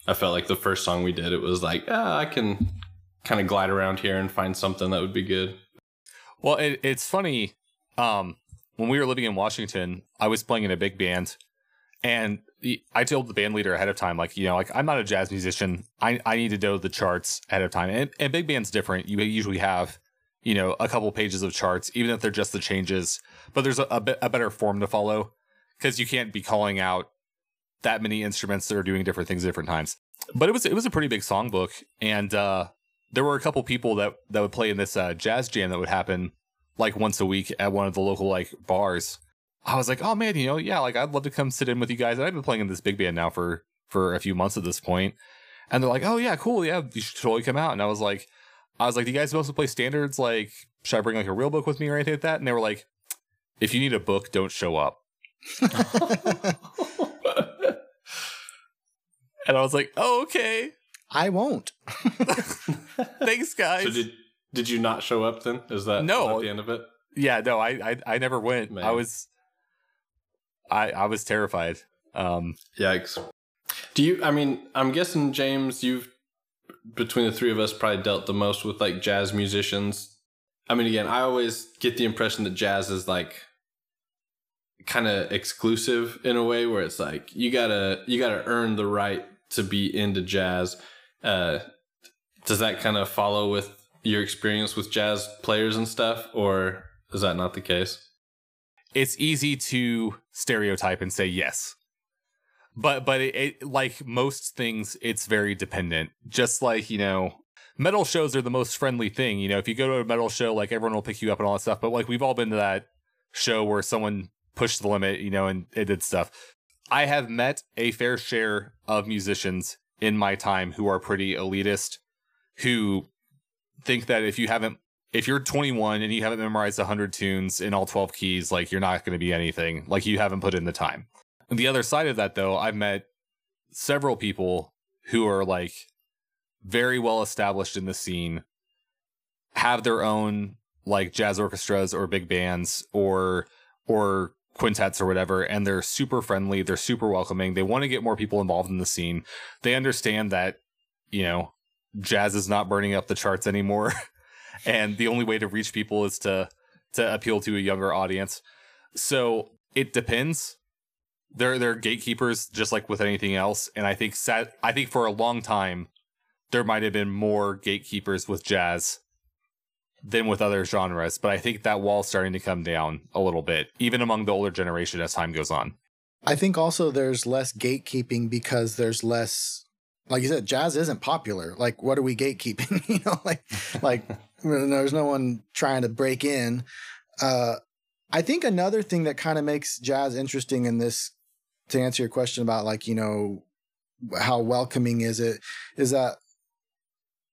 i felt like the first song we did it was like ah, i can kind of glide around here and find something that would be good. Well, it, it's funny. Um, when we were living in Washington, I was playing in a big band, and I told the band leader ahead of time, like, you know, like I'm not a jazz musician. I, I need to know the charts ahead of time. And, and big band's different. You usually have, you know, a couple pages of charts, even if they're just the changes. But there's a, a, bit, a better form to follow because you can't be calling out that many instruments that are doing different things at different times. But it was it was a pretty big songbook, and uh, there were a couple people that that would play in this uh, jazz jam that would happen like once a week at one of the local like bars. I was like, oh man, you know, yeah, like I'd love to come sit in with you guys. And I've been playing in this big band now for for a few months at this point. And they're like, oh yeah, cool, yeah, you should totally come out. And I was like, I was like, do you guys supposed to play standards? Like, should I bring like a real book with me or anything like that? And they were like, if you need a book, don't show up. and I was like, oh okay. I won't. Thanks, guys. So did did you not show up then? Is that no at the end of it? Yeah, no, I I, I never went. Man. I was I I was terrified. Um Yikes. Do you I mean, I'm guessing James, you've between the three of us probably dealt the most with like jazz musicians. I mean again, I always get the impression that jazz is like kind of exclusive in a way where it's like you gotta you gotta earn the right to be into jazz. Uh does that kind of follow with your experience with jazz players and stuff, or is that not the case? it's easy to stereotype and say yes. But but it, it like most things it's very dependent. Just like, you know, metal shows are the most friendly thing. You know, if you go to a metal show, like everyone will pick you up and all that stuff. But like we've all been to that show where someone pushed the limit, you know, and it did stuff. I have met a fair share of musicians in my time who are pretty elitist, who think that if you haven't, if you're 21 and you haven't memorized 100 tunes in all 12 keys, like you're not going to be anything, like you haven't put in the time. The other side of that, though, I've met several people who are like very well established in the scene, have their own like jazz orchestras or big bands or or quintets or whatever and they're super friendly they're super welcoming they want to get more people involved in the scene they understand that you know jazz is not burning up the charts anymore. And the only way to reach people is to to appeal to a younger audience. So it depends. They're they're gatekeepers just like with anything else. And i think sat, i think for a long time there might have been more gatekeepers with jazz than with other genres. But i think that wall's starting to come down a little bit even among the older generation as time goes on. I think also there's less gatekeeping because there's less like you said, jazz isn't popular. Like, what are we gatekeeping? you know, like, like there's no one trying to break in. Uh, I think another thing that kind of makes jazz interesting in this, to answer your question about like, you know, how welcoming is it, is that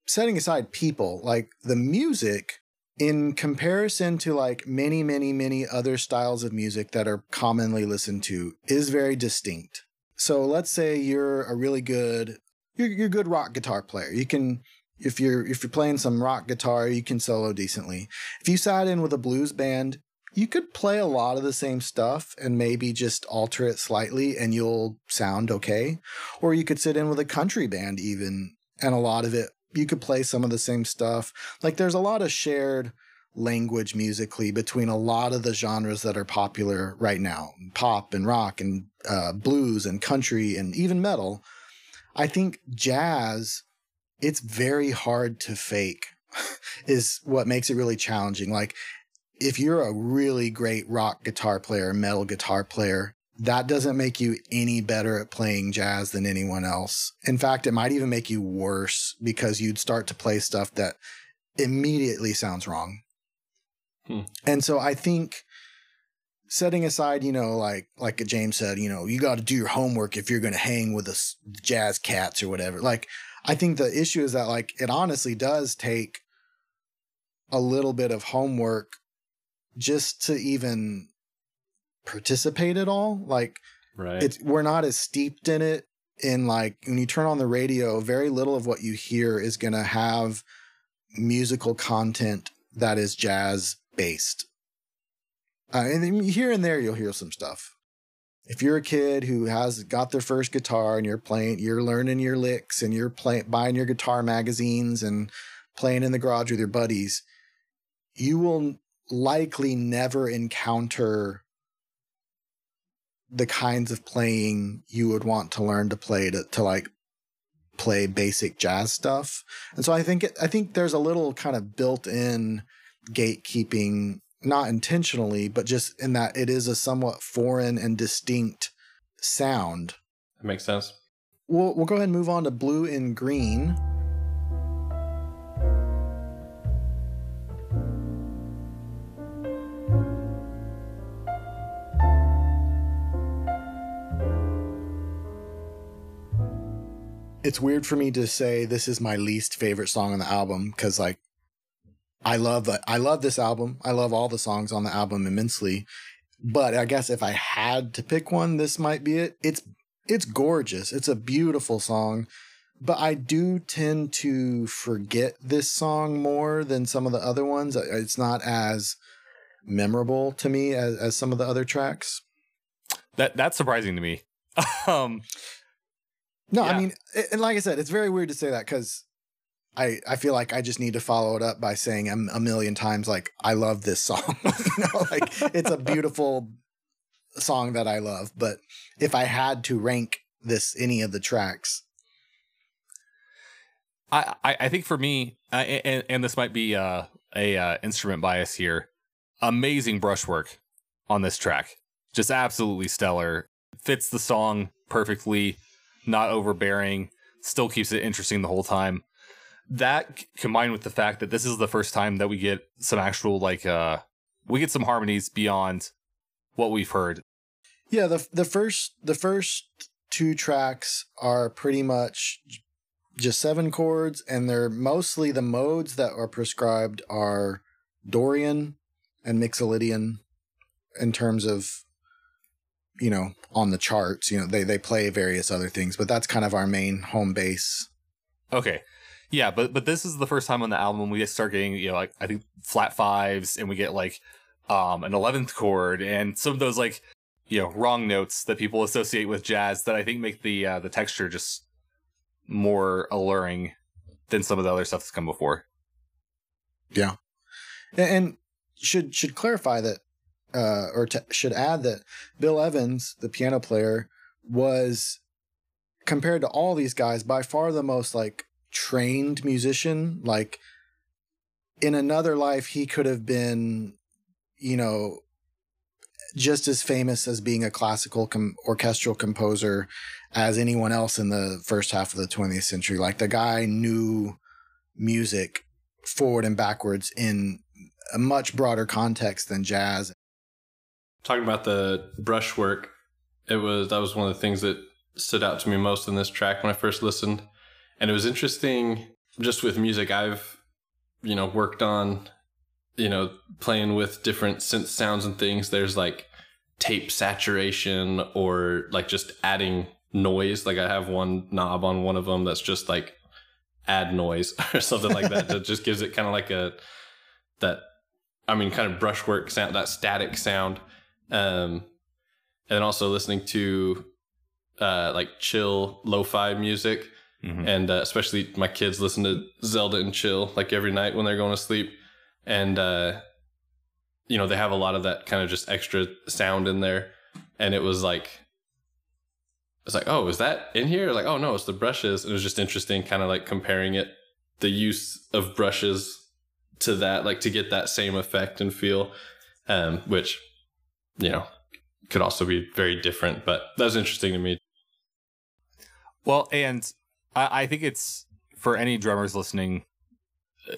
setting aside people, like the music in comparison to like many, many, many other styles of music that are commonly listened to is very distinct. So let's say you're a really good you're you're a good rock guitar player. You can if you're if you're playing some rock guitar, you can solo decently. If you sat in with a blues band, you could play a lot of the same stuff and maybe just alter it slightly and you'll sound okay. Or you could sit in with a country band even and a lot of it you could play some of the same stuff. Like there's a lot of shared language musically between a lot of the genres that are popular right now pop and rock and uh, blues and country and even metal i think jazz it's very hard to fake is what makes it really challenging. Like if you're a really great rock guitar player metal guitar player that doesn't make you any better at playing jazz than anyone else. In fact it might even make you worse because you'd start to play stuff that immediately sounds wrong. Hmm. and so I think setting aside, you know, like like James said, you know, you got to do your homework if you're going to hang with the jazz cats or whatever. Like, I think the issue is that like it honestly does take a little bit of homework just to even participate at all. Like, Right. it's we're not as steeped in it in like when you turn on the radio very little of what you hear is going to have musical content that is jazz based uh, and here and there you'll hear some stuff if you're a kid who has got their first guitar and you're playing you're learning your licks and you're playing buying your guitar magazines and playing in the garage with your buddies you will likely never encounter the kinds of playing you would want to learn to play to, to like play basic jazz stuff. And so I think it, I think there's a little kind of built-in gatekeeping not intentionally, but just in that it is a somewhat foreign and distinct sound. That makes sense. We'll we'll go ahead and move on to blue and green. It's weird for me to say this is my least favorite song on the album because like I love I love this album. I love all the songs on the album immensely. But I guess if I had to pick one, this might be it. It's it's gorgeous. It's a beautiful song. But I do tend to forget this song more than some of the other ones. It's not as memorable to me as, as some of the other tracks. That that's surprising to me. um No, Yeah. I mean, and like I said, it's very weird to say that because I I feel like I just need to follow it up by saying a, a million times like I love this song. you know, like it's a beautiful song that I love. But if I had to rank this any of the tracks, I, I I think for me, and, and this might be uh, a uh, instrument bias here. Amazing brushwork on this track, just absolutely stellar. Fits the song perfectly, not overbearing. Still keeps it interesting the whole time. That combined with the fact that this is the first time that we get some actual like uh we get some harmonies beyond what we've heard. yeah, the the first the first two tracks are pretty much just seven chords, and they're mostly the modes that are prescribed are Dorian and Mixolydian in terms of you know on the charts you know they they play various other things but that's kind of our main home base Okay. Yeah, but but this is the first time on the album we start getting, you know, like I think flat fives and we get like um an eleventh chord and some of those like you know, wrong notes that people associate with jazz that I think make the uh the texture just more alluring than some of the other stuff that's come before. and, and should should clarify that uh or t- should add that bill evans the piano player was compared to all these guys by far the most like trained musician like in another life he could have been you know just as famous as being a classical com- orchestral composer as anyone else in the first half of the 20th century like the guy knew music forward and backwards in a much broader context than jazz Talking about the brushwork, it was that was one of the things that stood out to me most in this track when I first listened. And it was interesting just with music I've you know worked on you know playing with different synth sounds and things. There's like tape saturation or like just adding noise. Like I have one knob on one of them that's just like add noise or something like that that just gives it kind of like a that I mean kind of brushwork sound that static sound. Um and also listening to uh like chill lo-fi music Mhm. and uh, especially my kids listen to Zelda and chill like every night when they're going to sleep, and uh, you know they have a lot of that kind of just extra sound in there, and it was like. It's like, oh, is that in here? Like, oh no, it's the brushes. It was just interesting, kind of like comparing it, the use of brushes to that, like to get that same effect and feel, um, which, you know, could also be very different. But that was interesting to me. Well, and I, I think it's for any drummers listening.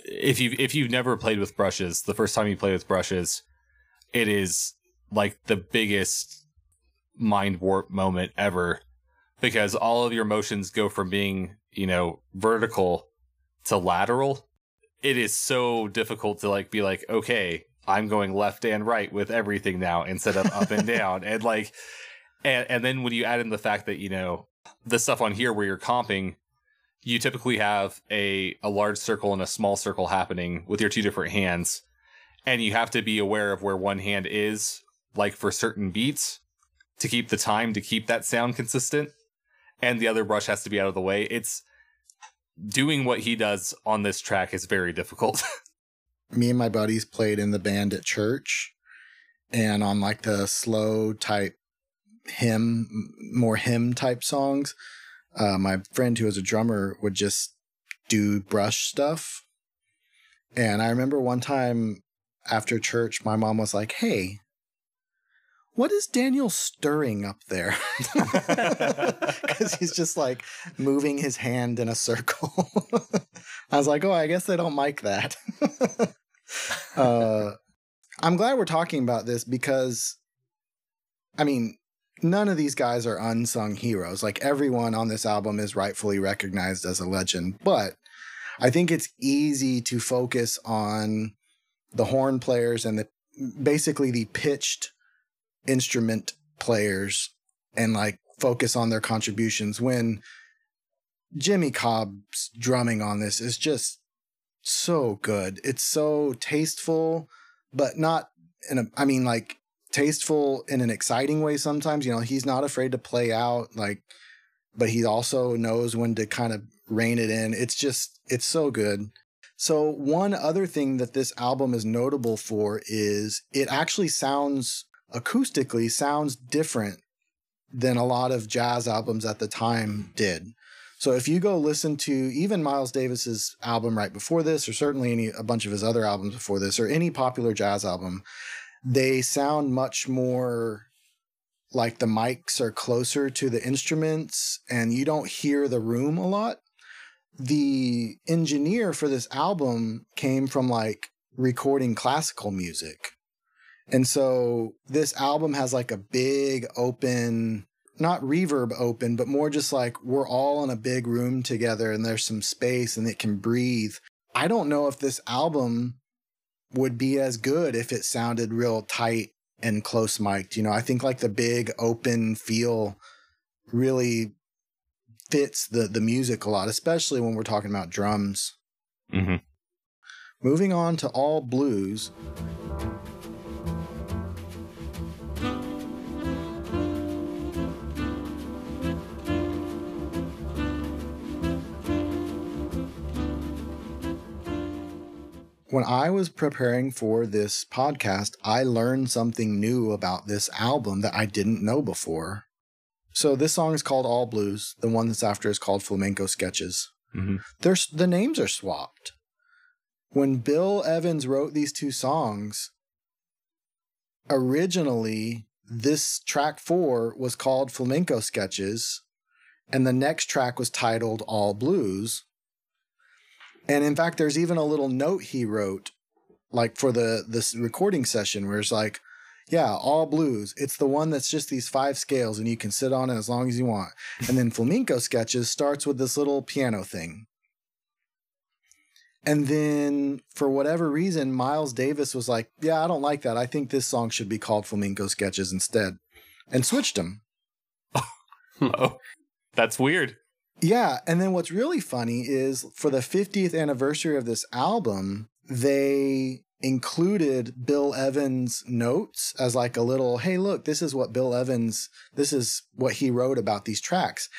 If you if you've never played with brushes, the first time you play with brushes, it is like the biggest mind warp moment ever, because all of your motions go from being you know vertical to lateral. It is so difficult to like be like, okay, I'm going left and right with everything now instead of up and down, and like, and and then when you add in the fact that you know the stuff on here where you're comping, you typically have a a large circle and a small circle happening with your two different hands, and you have to be aware of where one hand is, like for certain beats, to keep the time to keep that sound consistent, and the other brush has to be out of the way. It's doing what he does on this track is very difficult. me and my buddies played in the band at church and on like the slow type hymn, more hymn type songs. Uh, my friend who was a drummer would just do brush stuff. And I remember one time after church, my mom was like, Hey, what is Daniel stirring up there? Because he's just like moving his hand in a circle. I was like, Oh, I guess they don't mic that. uh, I'm glad we're talking about this because, I mean, none of these guys are unsung heroes. Like everyone on this album is rightfully recognized as a legend, but I think it's easy to focus on the horn players and the basically the pitched instrument players and like focus on their contributions when Jimmy Cobb's drumming on this is just so good. It's so tasteful, but not in a I mean like tasteful in an exciting way sometimes. You know, he's not afraid to play out like but he also knows when to kind of rein it in. It's just it's so good. So one other thing that this album is notable for is it actually sounds acoustically sounds different than a lot of jazz albums at the time did. So if you go listen to even Miles Davis's album right before this, or certainly any a bunch of his other albums before this, or any popular jazz album, they sound much more like the mics are closer to the instruments and you don't hear the room a lot. The engineer for this album came from like recording classical music. And so this album has like a big open, not reverb open, but more just like we're all in a big room together and there's some space and it can breathe. I don't know if this album would be as good if it sounded real tight and close mic'd. You know, I think like the big open feel really fits the the music a lot, especially when we're talking about drums. Mm-hmm. Moving on to all blues. When I was preparing for this podcast, I learned something new about this album that I didn't know before. So this song is called All Blues. The one that's after is called Flamenco Sketches. Mm-hmm. There's the names are swapped. When Bill Evans wrote these two songs, originally this track four was called Flamenco Sketches, and the next track was titled All Blues. And in fact, there's even a little note he wrote, like for the this recording session, where it's like, yeah, all blues. It's the one that's just these five scales, and you can sit on it as long as you want. And then flamenco sketches starts with this little piano thing. And then for whatever reason, Miles Davis was like, yeah, I don't like that. I think this song should be called flamenco sketches instead, and switched them. oh, that's weird. Yeah, and then what's really funny is for the 50th anniversary of this album, they included Bill Evans notes as like a little, hey, look, this is what Bill Evans, this is what he wrote about these tracks.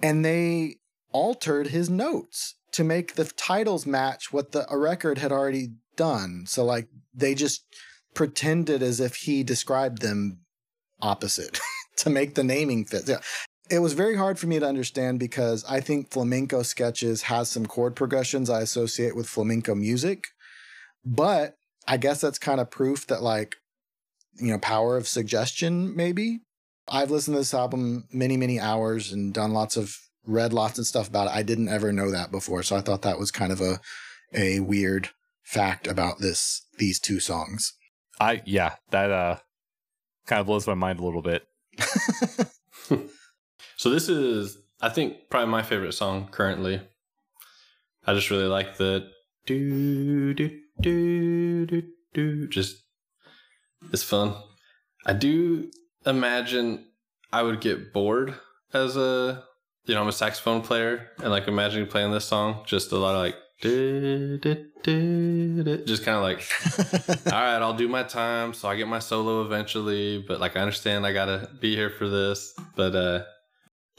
And they altered his notes to make the titles match what the record had already done. So like they just pretended as if he described them opposite to make the naming fit. Yeah it was very hard for me to understand because I think flamenco sketches has some chord progressions I associate with flamenco music. But I guess that's kind of proof that like, you know, power of suggestion maybe. I've listened to this album many, many hours and done lots of read lots of stuff about it. I didn't ever know that before, so I thought that was kind of a a weird fact about this these two songs. I yeah, that uh kind of blows my mind a little bit. So this is, I think, probably my favorite song currently. I just really like the do do do do do. Just it's fun. I do imagine I would get bored as a you know I'm a saxophone player and like imagining playing this song. Just a lot of like do, do, do, do. just kind of like all right i'll do my time so i get my solo eventually but like i understand i gotta be here for this but uh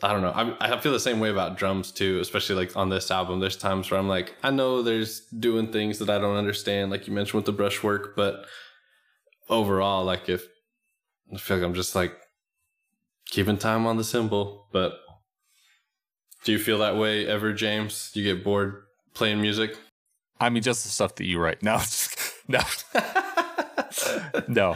I don't know. I, I feel the same way about drums too, especially like on this album. There's times where I'm like, I know there's doing things that I don't understand, like you mentioned with the brushwork, but overall, like if I feel like I'm just like keeping time on the cymbal. But do you feel that way ever, James? Do you get bored playing music? I mean, just the stuff that you write. No, no, no.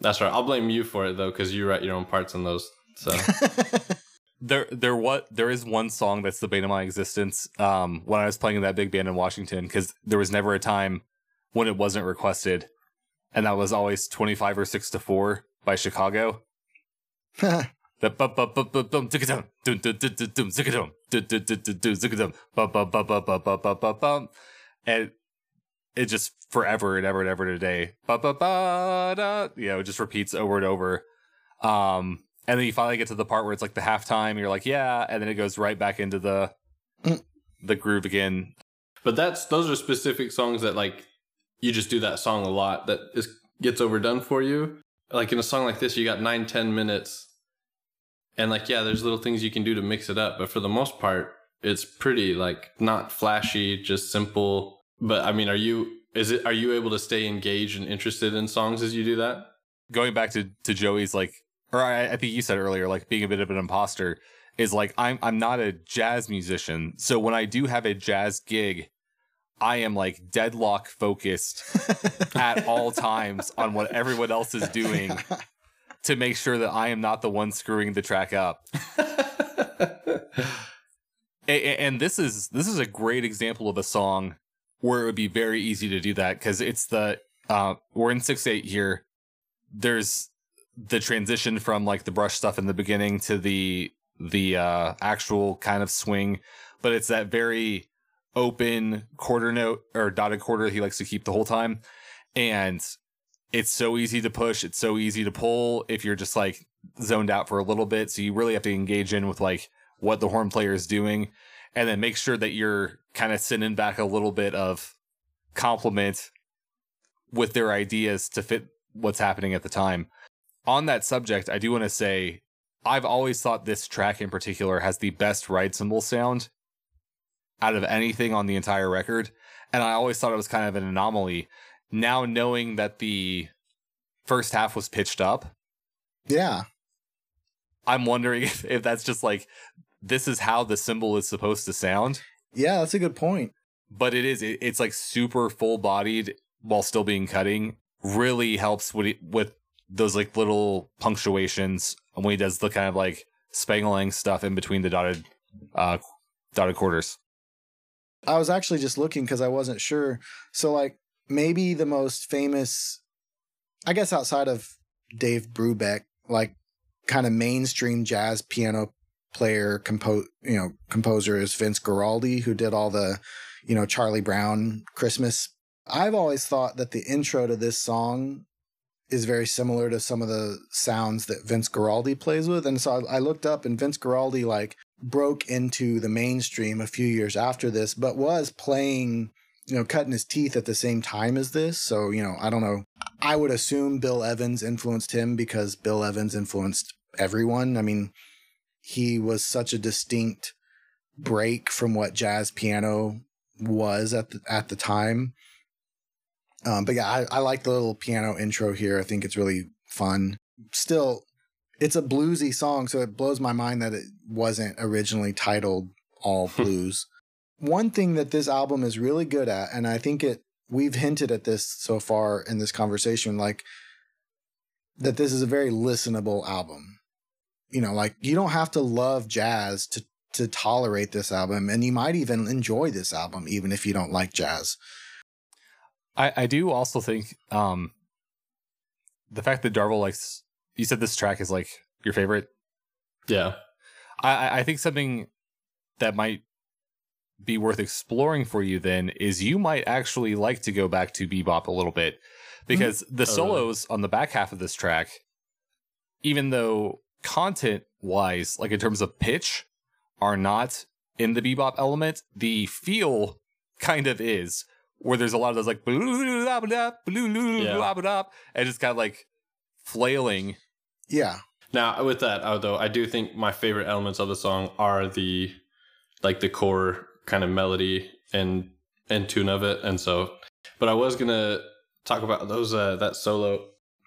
That's right. I'll blame you for it though, because you write your own parts on those. So There, there, what there is one song that's the bane of my existence. Um, when I was playing in that big band in Washington, because there was never a time when it wasn't requested, and that was always twenty five or six to four by Chicago. The bum bum bum bum bum zikadum dum dum dum dum dum zikadum dum dum dum dum dum zikadum bum bum bum bum bum bum bum bum bum and it just forever and ever and ever today ba ba ba da you know it just repeats over and over um and then you finally get to the part where it's like the halftime you're like yeah and then it goes right back into the Mm. the groove again But that's those are specific songs that like you just do that song a lot that is gets overdone for you. Like in a song like this, you got nine, ten minutes. And like, yeah, there's little things you can do to mix it up, but for the most part, it's pretty like not flashy, just simple. But I mean, are you is it are you able to stay engaged and interested in songs as you do that? going back to to Joey's like, or I, I think you said earlier, like being a bit of an imposter is like I'm I'm not a jazz musician, so when I do have a jazz gig, I am like deadlock focused at all times on what everyone else is doing to make sure that I am not the one screwing the track up. A- a- and this is this is a great example of a song where it would be very easy to do that because it's the uh we're in six eight here there's the transition from like the brush stuff in the beginning to the the uh actual kind of swing but it's that very open quarter note or dotted quarter he likes to keep the whole time and it's so easy to push it's so easy to pull if you're just like zoned out for a little bit so you really have to engage in with like what the horn player is doing and then make sure that you're kind of sending back a little bit of compliment with their ideas to fit what's happening at the time. On that subject, I do want to say I've always thought this track in particular has the best ride cymbal sound out of anything on the entire record. And I always thought it was kind of an anomaly. Now knowing that the first half was pitched up, yeah. I'm wondering if, if that's just like this is how the cymbal is supposed to sound. Yeah, that's a good point. But it is it, it's like super full bodied while still being cutting. Really helps with with those like little punctuations and when he does the kind of like spangling stuff in between the dotted uh dotted quarters. I was actually just looking because I wasn't sure. So, like, maybe the most famous, I guess, outside of Dave Brubeck, like, kind of mainstream jazz piano player, compo- you know, composer is Vince Guaraldi, who did all the, you know, Charlie Brown Christmas. I've always thought that the intro to this song is very similar to some of the sounds that Vince Guaraldi plays with. And so I, I looked up, and Vince Guaraldi, like, broke into the mainstream a few years after this, but was playing, you know, cutting his teeth at the same time as this. So, you know, I don't know. I would assume Bill Evans influenced him because Bill Evans influenced everyone. I mean, he was such a distinct break from what jazz piano was at the, at the time. Um, but yeah, I, I like the little piano intro here. I think it's really fun. Still, it's a bluesy song, so it blows my mind that it wasn't originally titled All Blues. One thing that this album is really good at, and I think it we've hinted at this so far in this conversation, like that this is a very listenable album. You know, like you don't have to love jazz to to tolerate this album, and you might even enjoy this album even if you don't like jazz. I, I do also think um the fact that Darvel likes you said this track is like your favorite. Yeah. I, I- think something that might be worth exploring for you then is you might actually like to go back to bebop a little bit because the Oh, solos on the back half of this track, even though content wise, like in terms of pitch, are not in the bebop element, the feel kind of is. Where there's a lot of those like Yeah. and just kind of like flailing. Yeah, Now, with that, although I do think my favorite elements of the song are the like the core kind of melody and and tune of it, and so. But I was gonna talk about those uh, that solo,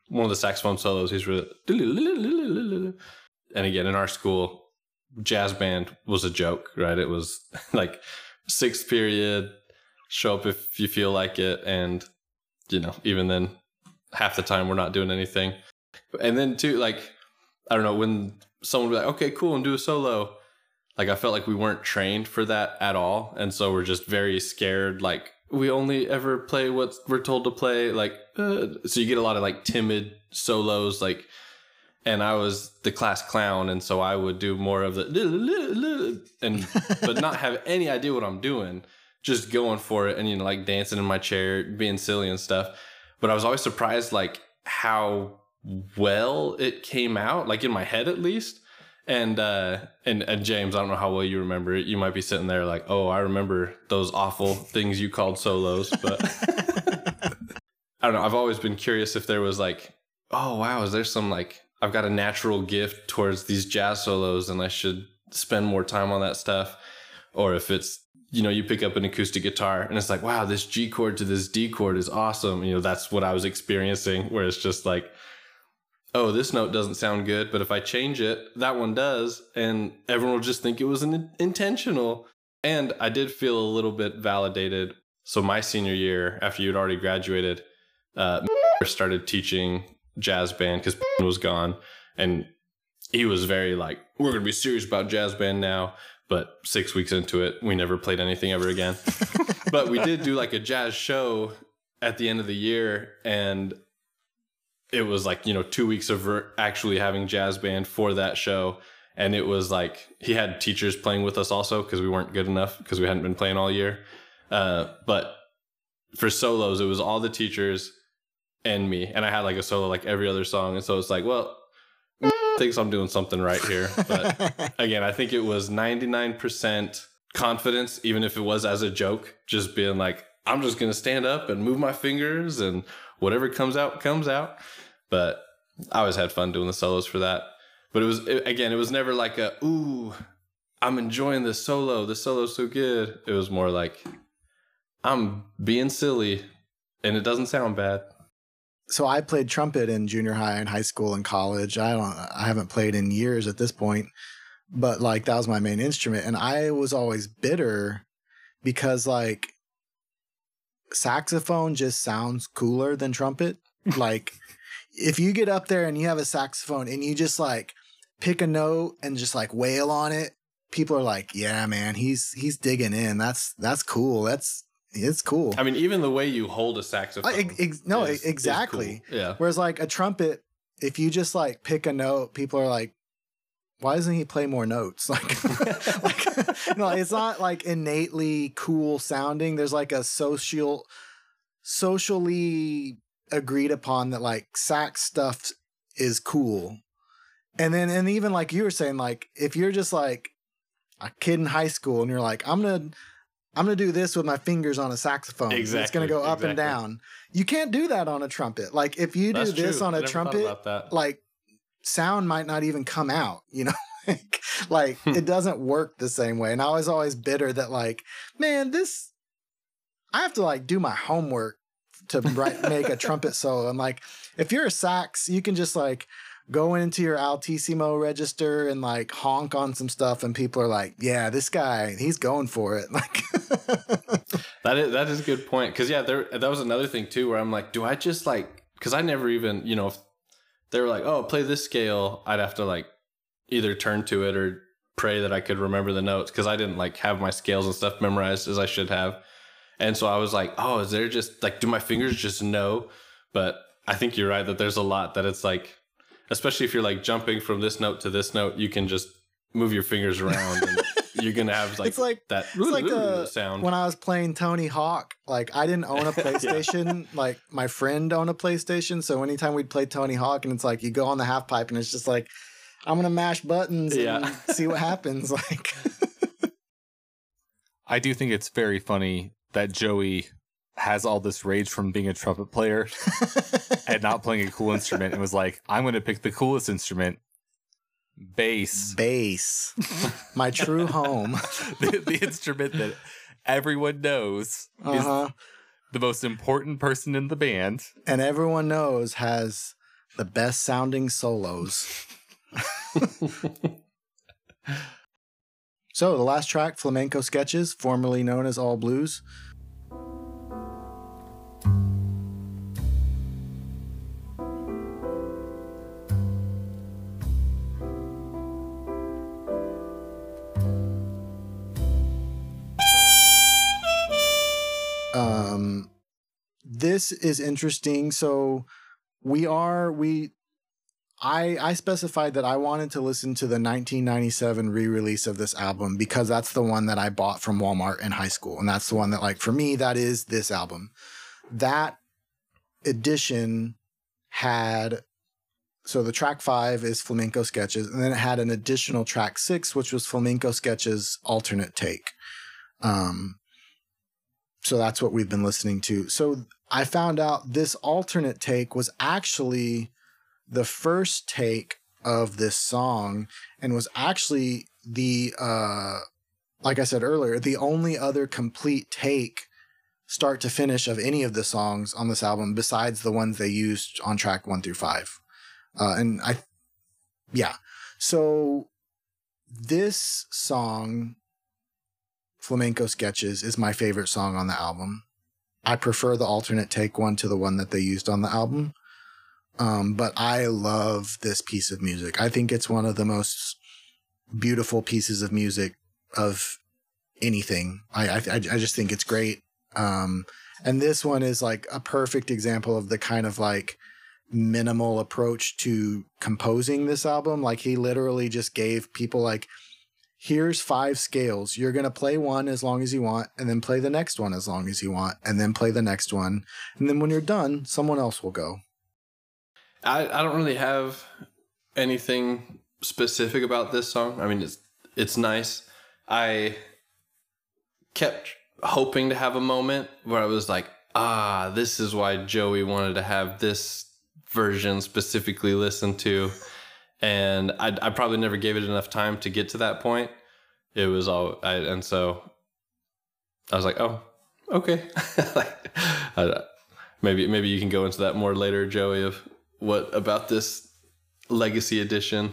one of the saxophone solos. He's really and again in our school, jazz band was a joke, right? It was like sixth period, show up if you feel like it, and you know, even then, half the time we're not doing anything. And then too, like I don't know when someone would be like, "Okay, cool," and do a solo. Like I felt like we weren't trained for that at all, and so we're just very scared. Like we only ever play what we're told to play. Like uh, so, you get a lot of like timid solos, like. And I was the class clown, and so I would do more of the and but not have any idea what I'm doing, just going for it, and you know, like dancing in my chair, being silly and stuff. But I was always surprised, like how well it came out, like in my head at least. And uh and, and James, I don't know how well you remember it. You might be sitting there like, oh, I remember those awful things you called solos, but I don't know. I've always been curious if there was like, oh wow, is there some like I've got a natural gift towards these jazz solos and I should spend more time on that stuff. Or if it's you know, you pick up an acoustic guitar and it's like, wow, this G chord to this D chord is awesome. You know, that's what I was experiencing, where it's just like, oh, this note doesn't sound good, but if I change it, that one does. And everyone will just think it was an intentional. And I did feel a little bit validated. So my senior year, after you'd already graduated, uh, started teaching jazz band because was gone. And he was very like, we're going to be serious about jazz band now. But six weeks into it, we never played anything ever again. but we did do like a jazz show at the end of the year. And it was like you know two weeks of actually having jazz band for that show and it was like he had teachers playing with us also because we weren't good enough because we hadn't been playing all year uh, but for solos it was all the teachers and me and i had like a solo like every other song and so it's like well thinks i'm doing something right here but again i think it was 99% confidence even if it was as a joke just being like i'm just gonna stand up and move my fingers and whatever comes out comes out but I always had fun doing the solos for that. But it was again, it was never like a ooh, I'm enjoying this solo. The solo's so good. It was more like I'm being silly, and it doesn't sound bad. So I played trumpet in junior high and high school and college. I don't. I haven't played in years at this point, but like that was my main instrument, and I was always bitter because like saxophone just sounds cooler than trumpet. Like if you get up there and you have a saxophone and you just like pick a note and just like wail on it, people are like, "Yeah, man, he's he's digging in. That's that's cool. That's it's cool." I mean, even the way you hold a saxophone. Uh, ex- no, is, exactly. Is cool. Yeah. Whereas like a trumpet, if you just like pick a note, people are like, why doesn't he play more notes? Like, like no, it's not like innately cool sounding. There's like a social, socially agreed upon that like sax stuff is cool. And then and even like you were saying, like if you're just like a kid in high school and you're like, I'm gonna I'm gonna do this with my fingers on a saxophone. Exactly. It's gonna go up exactly. and down. You can't do that on a trumpet. Like if you do That's this true. on I a trumpet, like sound might not even come out, you know? like Hmm. it doesn't work the same way. And I was always bitter that like, man, this I have to like do my homework to write, make a trumpet solo. I'm like, if you're a sax, you can just like go into your altissimo register and like honk on some stuff, and people are like, yeah, this guy, he's going for it. Like, That is that is a good point because yeah, there that was another thing too where I'm like, do I just like because I never even you know if they were like, oh, play this scale, I'd have to like either turn to it or pray that I could remember the notes because I didn't like have my scales and stuff memorized as I should have, and so I was like, oh, is there just like do my fingers just know? But I think you're right that there's a lot that it's like, especially if you're like jumping from this note to this note, you can just move your fingers around and you're gonna have like it's like that it's like uh, sound. when I was playing Tony Hawk. Like I didn't own a PlayStation. Like my friend owned a PlayStation, so anytime we'd play Tony Hawk, and it's like you go on the half pipe, and it's just like I'm gonna mash buttons Yeah. and see what happens. Like I do think it's very funny that Joey has all this rage from being a trumpet player and not playing a cool instrument and was like, I'm going to pick the coolest instrument bass. bass, my true home. the, the instrument that everyone knows Uh is the most important person in the band. And everyone knows has the best sounding solos. so the last track, Flamenco Sketches, formerly known as All Blues. This is interesting. So we are we I I specified that I wanted to listen to the 1997 re-release of this album because that's the one that I bought from Walmart in high school and that's the one that like for me that is this album. That edition had so the track 5 is flamenco sketches and then it had an additional track 6 which was flamenco sketches alternate take. Um so that's what we've been listening to. So I found out this alternate take was actually the first take of this song and was actually the uh like I said earlier, the only other complete take start to finish of any of the songs on this album besides the ones they used on track 1 through 5. Uh and I yeah. So this song Flamenco Sketches is my favorite song on the album. I prefer the alternate take one to the one that they used on the album. Um, but I love this piece of music. I think it's one of the most beautiful pieces of music of anything. I I, I just think it's great. Um, and this one is like a perfect example of the kind of like minimal approach to composing this album. Like he literally just gave people like here's five scales. You're going to play one as long as you want, and then play the next one as long as you want, and then play the next one. And then when you're done, someone else will go. I, I don't really have anything specific about this song. I mean, it's it's nice. I kept hoping to have a moment where I was like, ah, this is why Joey wanted to have this version specifically listened to and I, I probably never gave it enough time to get to that point. It was all, I, and so I was like, oh, okay. like, I, maybe maybe you can go into that more later, Joey, of what about this legacy edition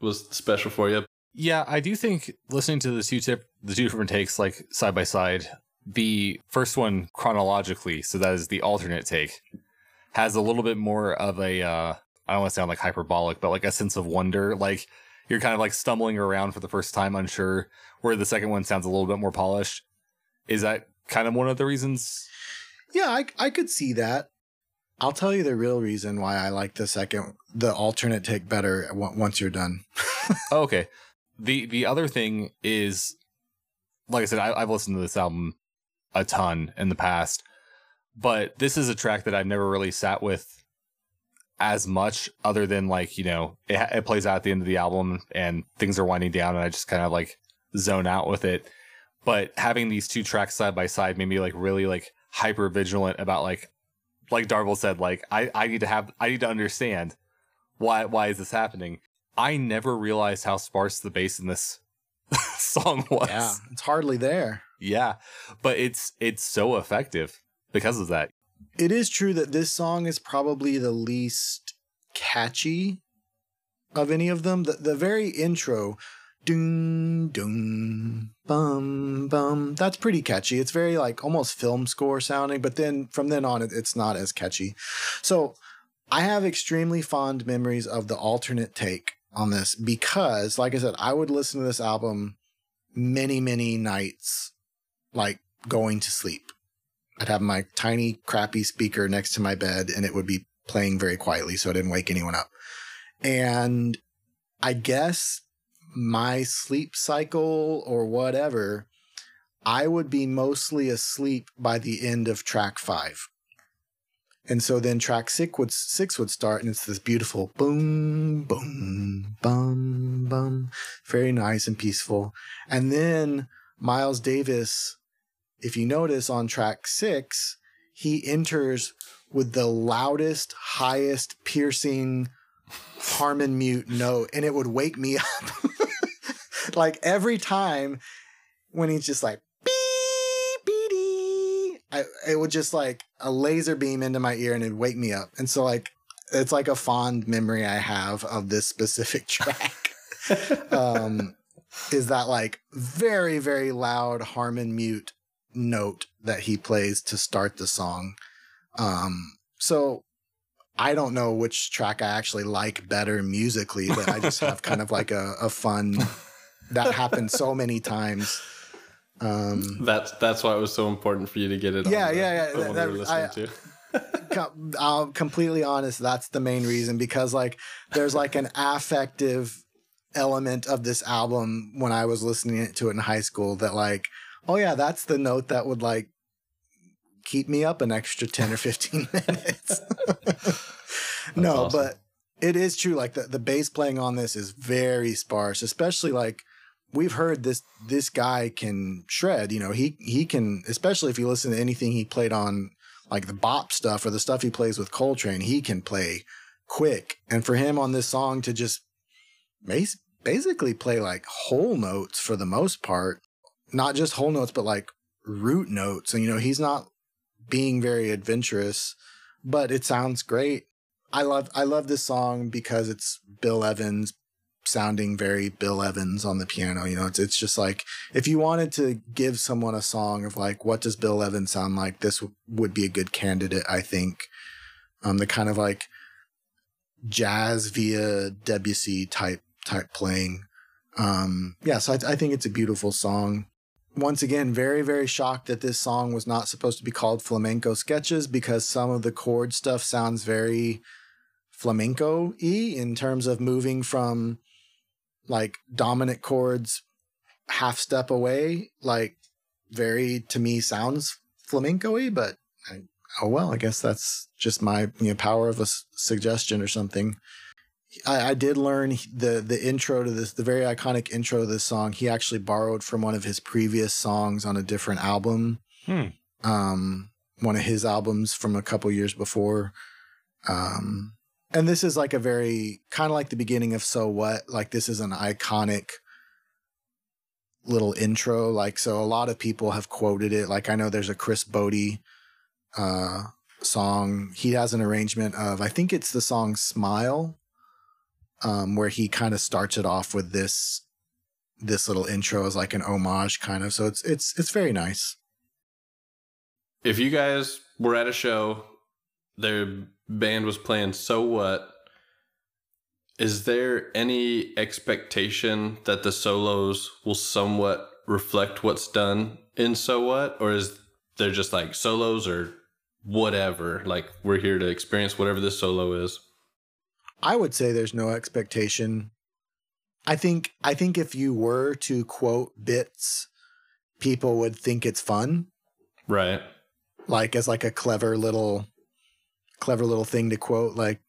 was special for you. Yeah, I do think listening to the two tip the two different takes like side by side, the first one chronologically, so that is the alternate take, has a little bit more of a uh I don't want to sound like hyperbolic, but like a sense of wonder. Like you're kind of like stumbling around for the first time, unsure. Where the second one sounds a little bit more polished. Is that kind of one of the reasons? Yeah, I I could see that. I'll tell you the real reason why I like the second, the alternate take better once you're done. oh, okay. The the other thing is, like I said, I, I've listened to this album a ton in the past, but this is a track that I've never really sat with as much other than like you know it, it plays out at the end of the album and things are winding down and i just kind of like zone out with it. But having these two tracks side by side made me like really like hyper vigilant about like like darvel said like i i need to have i need to understand why why is this happening? I never realized how sparse the bass in this song was. Yeah it's hardly there. Yeah but it's it's so effective because of that it is true that this song is probably the least catchy of any of them. The, the very intro, doom, doom, bum, bum, that's pretty catchy. It's very like almost film score sounding, but then from then on, it, it's not as catchy. So I have extremely fond memories of the alternate take on this because, like I said, I would listen to this album many, many nights, like going to sleep. I'd have my tiny, crappy speaker next to my bed and it would be playing very quietly so I didn't wake anyone up. And I guess my sleep cycle or whatever, I would be mostly asleep by the end of track five. And so then track six would six would start, and it's this beautiful boom, boom, bum, bum, very nice and peaceful. And then Miles Davis if you notice on track six, he enters with the loudest, highest, piercing harmon mute note, and it would wake me up. like every time when he's just like beep beep, I it would just like a laser beam into my ear and it'd wake me up. And so like it's like a fond memory I have of this specific track. um, is that like very very loud Harmon mute note that he plays to start the song. Um, so I don't know which track I actually like better musically, but I just have kind of like a, a fun that happened so many times. Um, That's that's why it was so important for you to get it. Yeah, on the- yeah, yeah, the one that- we were I- listening to. I'm completely honest. That's the main reason because like there's like an affective element of this album when I was listening to it in high school that like, oh yeah, that's the note that would like keep me up an extra 10 or 15 minutes. no, awesome. but it is true. Like the, the bass playing on this is very sparse, especially like we've heard this this guy can shred, you know, he he can especially if you listen to anything he played on like the bop stuff or the stuff he plays with Coltrane, he can play quick. And for him on this song to just basically play like whole notes for the most part, not just whole notes, but like root notes. And, you know, he's not being very adventurous, but it sounds great. I love I love this song because it's Bill Evans sounding very Bill Evans on the piano. You know, it's it's just like if you wanted to give someone a song of like what does Bill Evans sound like, this w- would be a good candidate, I think. Um, the kind of like jazz via Debussy type type playing. Um, yeah, so I, I think it's a beautiful song. Once again, very very shocked that this song was not supposed to be called Flamenco Sketches because some of the chord stuff sounds very flamenco y in terms of moving from like dominant chords half step away like very to me sounds flamenco-y but I, oh well i guess that's just my you know, power of a s- suggestion or something I, I did learn the the intro to this the very iconic intro to this song. He actually borrowed from one of his previous songs on a different album. Hmm. um one of his albums from a couple years before. Um and this is like a very kind of like the beginning of so what. Like this is an iconic little intro. Like so a lot of people have quoted it. Like i know there's a Chris Botti uh song. He has an arrangement of i think it's the song smile um where he kind of starts it off with this this little intro as like an homage kind of so it's it's it's very nice If you guys were at a show, their band was playing So What, is there any expectation that the solos will somewhat reflect what's done in So What? Or is they're just like solos or whatever? Like we're here to experience whatever this solo is. I would say there's no expectation. I think I think if you were to quote bits, people would think it's fun, Right. like as like a clever little clever little thing to quote like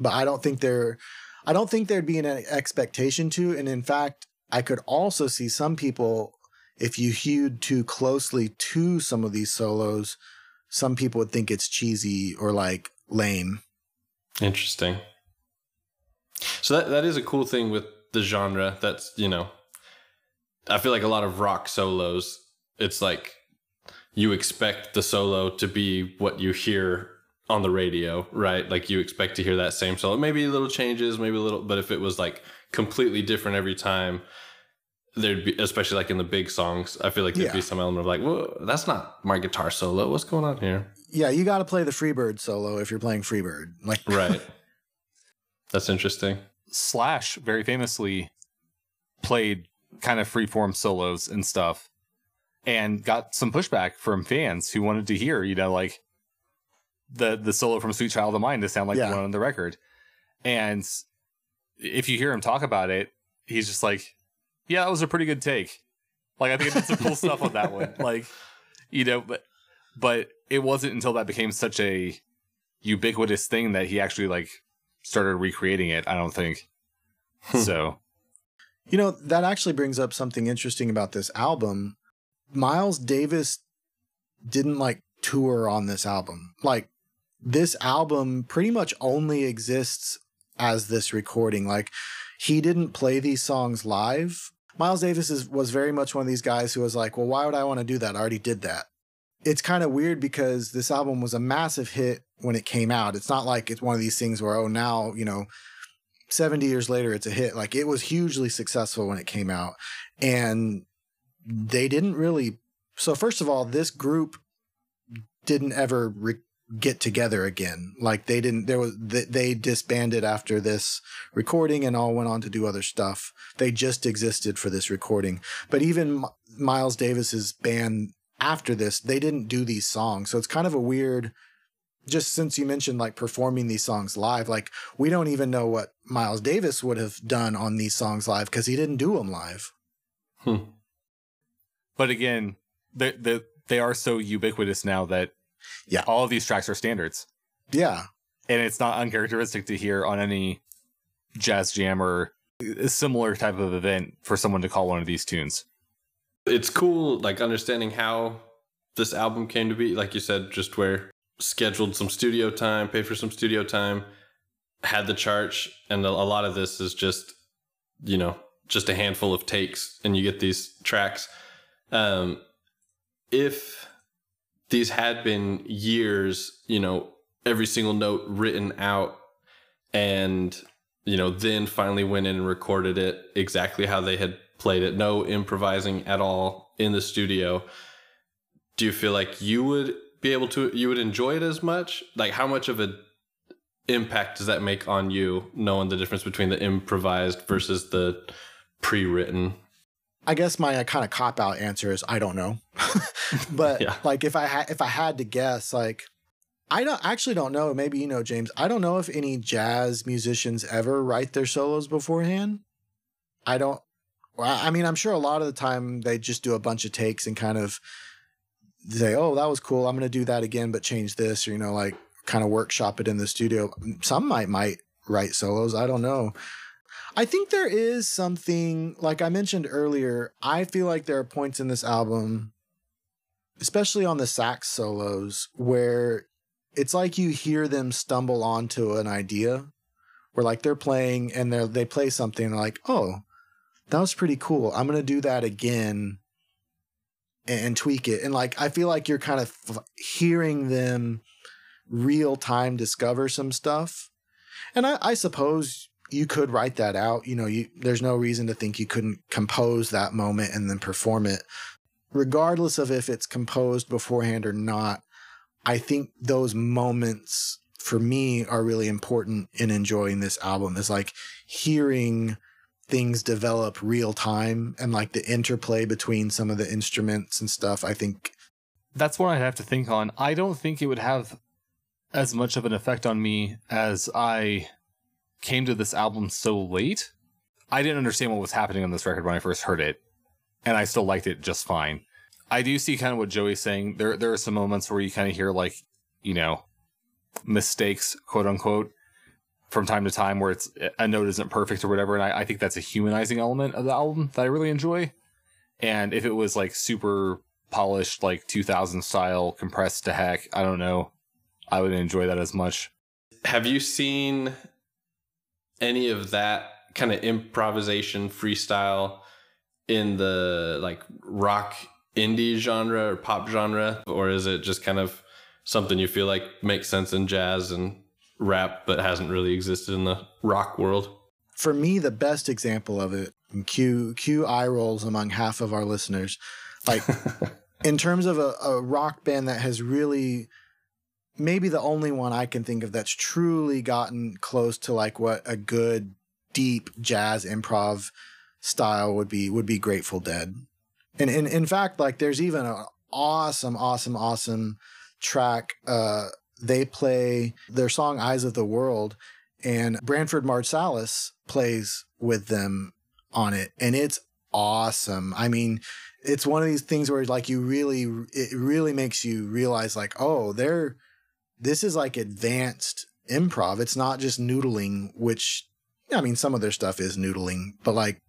but I don't think there I don't think there'd be an expectation to and in fact, I could also see some people if you hewed too closely to some of these solos, some people would think it's cheesy or like lame. Interesting. So that that is a cool thing with the genre. That's you know, I feel like a lot of rock solos. It's like you expect the solo to be what you hear on the radio, right? Like you expect to hear that same solo. Maybe a little changes, maybe a little, but if it was like completely different every time, there'd be, especially like in the big songs, I feel like there'd Yeah. be some element of like, well, that's not my guitar solo. What's going on here? Yeah, you got to play the Freebird solo if you're playing Freebird. Like Right. that's interesting. Slash very famously played kind of freeform solos and stuff and got some pushback from fans who wanted to hear, you know, like the the solo from Sweet Child of Mine to sound like Yeah. the one on the record. And if you hear him talk about it, he's just like, Yeah, that was a pretty good take. Like I think I did some cool stuff on that one. Like, you know, but but it wasn't until that became such a ubiquitous thing that he actually like started recreating it, I don't think. Hmm. so You know, that actually brings up something interesting about this album. Miles Davis didn't like tour on this album. Like, this album pretty much only exists as this recording. Like, he didn't play these songs live. Miles Davis is, was very much one of these guys who was like, well, why would I want to do that? I already did that. It's kind of weird because this album was a massive hit when it came out. It's not like it's one of these things where, oh, now, you know, 70 years later, it's a hit. Like it was hugely successful when it came out. And they didn't really. So, first of all, this group didn't ever re- get together again. Like they didn't, there was, they disbanded after this recording and all went on to do other stuff. They just existed for this recording. But even Miles Davis's band after this, they didn't do these songs. So it's kind of a weird, just since you mentioned like performing these songs live, like we don't even know what Miles Davis would have done on these songs live because he didn't do them live. Hmm. But again, they they they are so ubiquitous now that Yeah. all of these tracks are standards, Yeah. and it's not uncharacteristic to hear on any jazz jam or a similar type of event for someone to call one of these tunes. It's cool like understanding how this album came to be. Like you said just where scheduled some studio time paid for some studio time had the charge. And a lot of this is just you know just a handful of takes and you get these tracks. Um if these had been years you know every single note written out and you know then finally went in and recorded it exactly how they had played it no improvising at all in the studio do you feel like you would be able to you would enjoy it as much like how much of a impact does that make on you knowing the difference between the improvised versus the pre-written I guess my uh, kind of cop out answer is I don't know. but Yeah. like if I had if I had to guess, like I don't actually don't know. Maybe you know, James. I don't know if any jazz musicians ever write their solos beforehand. I don't. Well, I mean, I'm sure a lot of the time they just do a bunch of takes and kind of say, "Oh, that was cool. I'm going to do that again, but change this," or you know, like kind of workshop it in the studio. Some might might write solos. I don't know. I think there is something like I mentioned earlier. I feel like there are points in this album, especially on the sax solos, where it's like you hear them stumble onto an idea, where like they're playing and they they play something and like, oh, that was pretty cool. I'm gonna do that again and, and tweak it. And like I feel like you're kind of f- hearing them real time discover some stuff. And I, I suppose you could write that out. You know, you, there's no reason to think you couldn't compose that moment and then perform it. Regardless of if it's composed beforehand or not, I think those moments for me are really important in enjoying this album is like hearing things develop real time and like the interplay between some of the instruments and stuff. I think That's what I'd have to think on. I don't think it would have as much of an effect on me as I came to this album so late. I didn't understand what was happening on this record when I first heard it, and I still liked it just fine. I do see kind of what Joey's saying. There, there are some moments where you kind of hear like, you know, mistakes, quote unquote, from time to time where it's a note isn't perfect or whatever. And I, I think that's a humanizing element of the album that I really enjoy. And if it was like super polished, like 2000 style, compressed to heck, I don't know, I wouldn't enjoy that as much. Have you seen any of that kind of improvisation freestyle in the like rock indie genre or pop genre or is it just kind of something you feel like makes sense in jazz and rap but hasn't really existed in the rock world? for me, the best example of it, and cue cue eye rolls among half of our listeners, like in terms of a, a rock band that has really maybe the only one I can think of that's truly gotten close to like what a good deep jazz improv style would be would be Grateful Dead. And in in fact, like there's even an awesome, awesome, awesome track. Uh they play their song Eyes of the World and Branford Marsalis plays with them on it and it's awesome. I mean, it's one of these things where like you really it really makes you realize like, oh, they're this is like advanced improv. It's not just noodling, which I mean, some of their stuff is noodling, but like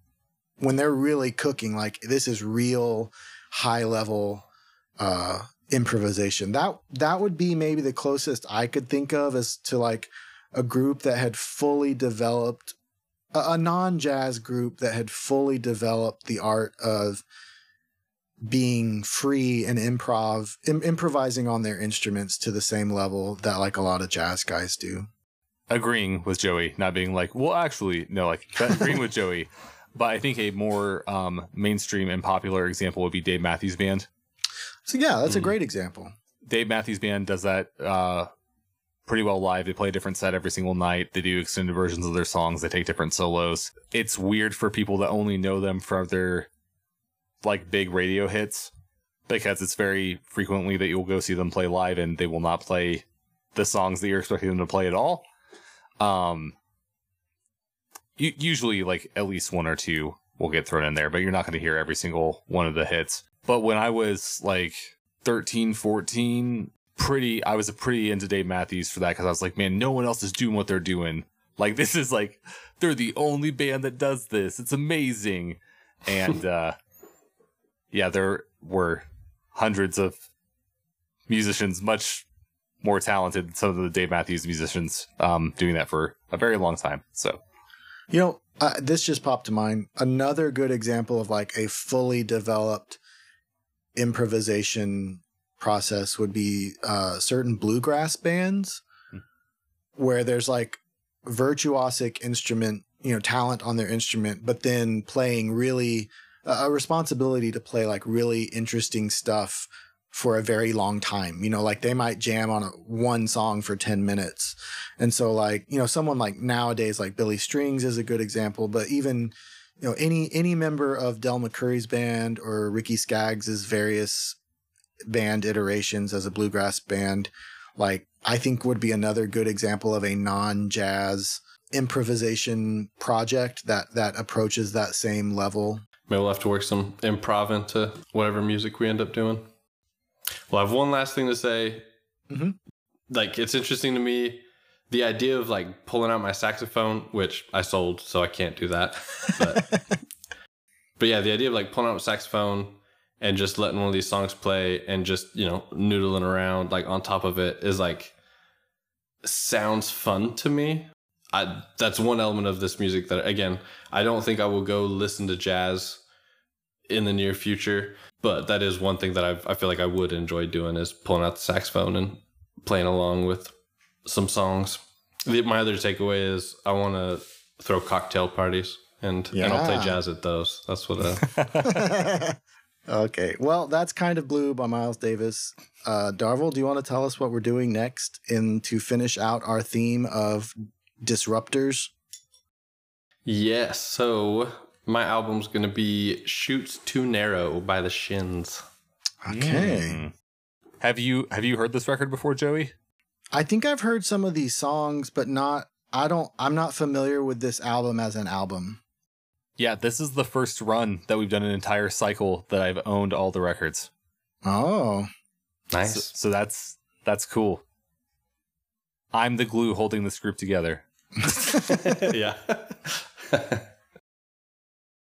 when they're really cooking, like this is real high level uh improvisation. That that would be maybe the closest I could think of as to like a group that had fully developed a, a non-jazz group that had fully developed the art of being free and improv Im- improvising on their instruments to the same level that like a lot of jazz guys do. Agreeing with Joey, not being like, well, actually, no, like agreeing with Joey. But I think a more um, mainstream and popular example would be Dave Matthews Band. So yeah, that's a Mhm. great example. Dave Matthews Band does that uh, pretty well live. They play a different set every single night. They do extended versions of their songs. They take different solos. It's weird for people that only know them from their like big radio hits because it's very frequently that you'll go see them play live and they will not play the songs that you're expecting them to play at all. Um, usually like at least one or two will get thrown in there, but you're not going to hear every single one of the hits. But when I was like 13, 14, pretty, I was a pretty into Dave Matthews for that because I was like, man, no one else is doing what they're doing. Like, this is like, they're the only band that does this. It's amazing. And, uh, yeah, there were hundreds of musicians, much more talented than some of the Dave Matthews musicians, um, doing that for a very long time. So, You know, uh, this just popped to mind. Another good example of like a fully developed improvisation process would be uh, certain bluegrass bands where there's like virtuosic instrument, you know, talent on their instrument, but then playing really a responsibility to play like really interesting stuff for a very long time. You know, like they might jam on a, one song for 10 minutes. And so like, you know, someone like nowadays like Billy Strings is a good example, but even you know, any any member of Del McCoury's band or Ricky Skaggs's various band iterations as a bluegrass band, like I think would be another good example of a non-jazz improvisation project that that approaches that same level. Maybe we'll have to work some improv into whatever music we end up doing. Well, I have one last thing to say. Mhm. Like, it's interesting to me the idea of like pulling out my saxophone, which I sold, so I can't do that. But, but yeah, the idea of like pulling out a saxophone and just letting one of these songs play and just, you know, noodling around like on top of it is like sounds fun to me. I that's one element of this music that again, I don't think I will go listen to jazz in the near future, but that is one thing that I've, I feel like I would enjoy doing is pulling out the saxophone and playing along with some songs. The, my other takeaway is I want to throw cocktail parties and, and I'll play jazz at those. That's what uh, okay. Well, that's kind of blue by Miles Davis. Uh, Darvel, do you want to tell us what we're doing next in to finish out our theme of disruptors? Yes. So my album's going to be Chutes Too Narrow by the Shins. Okay. Mm. Have you have you heard this record before, Joey? I think I've heard some of these songs, but not I don't I'm not familiar with this album as an album. Yeah, this is the first run that we've done an entire cycle that I've owned all the records. Oh. Nice. So, so that's that's cool. I'm the glue holding this group together. yeah.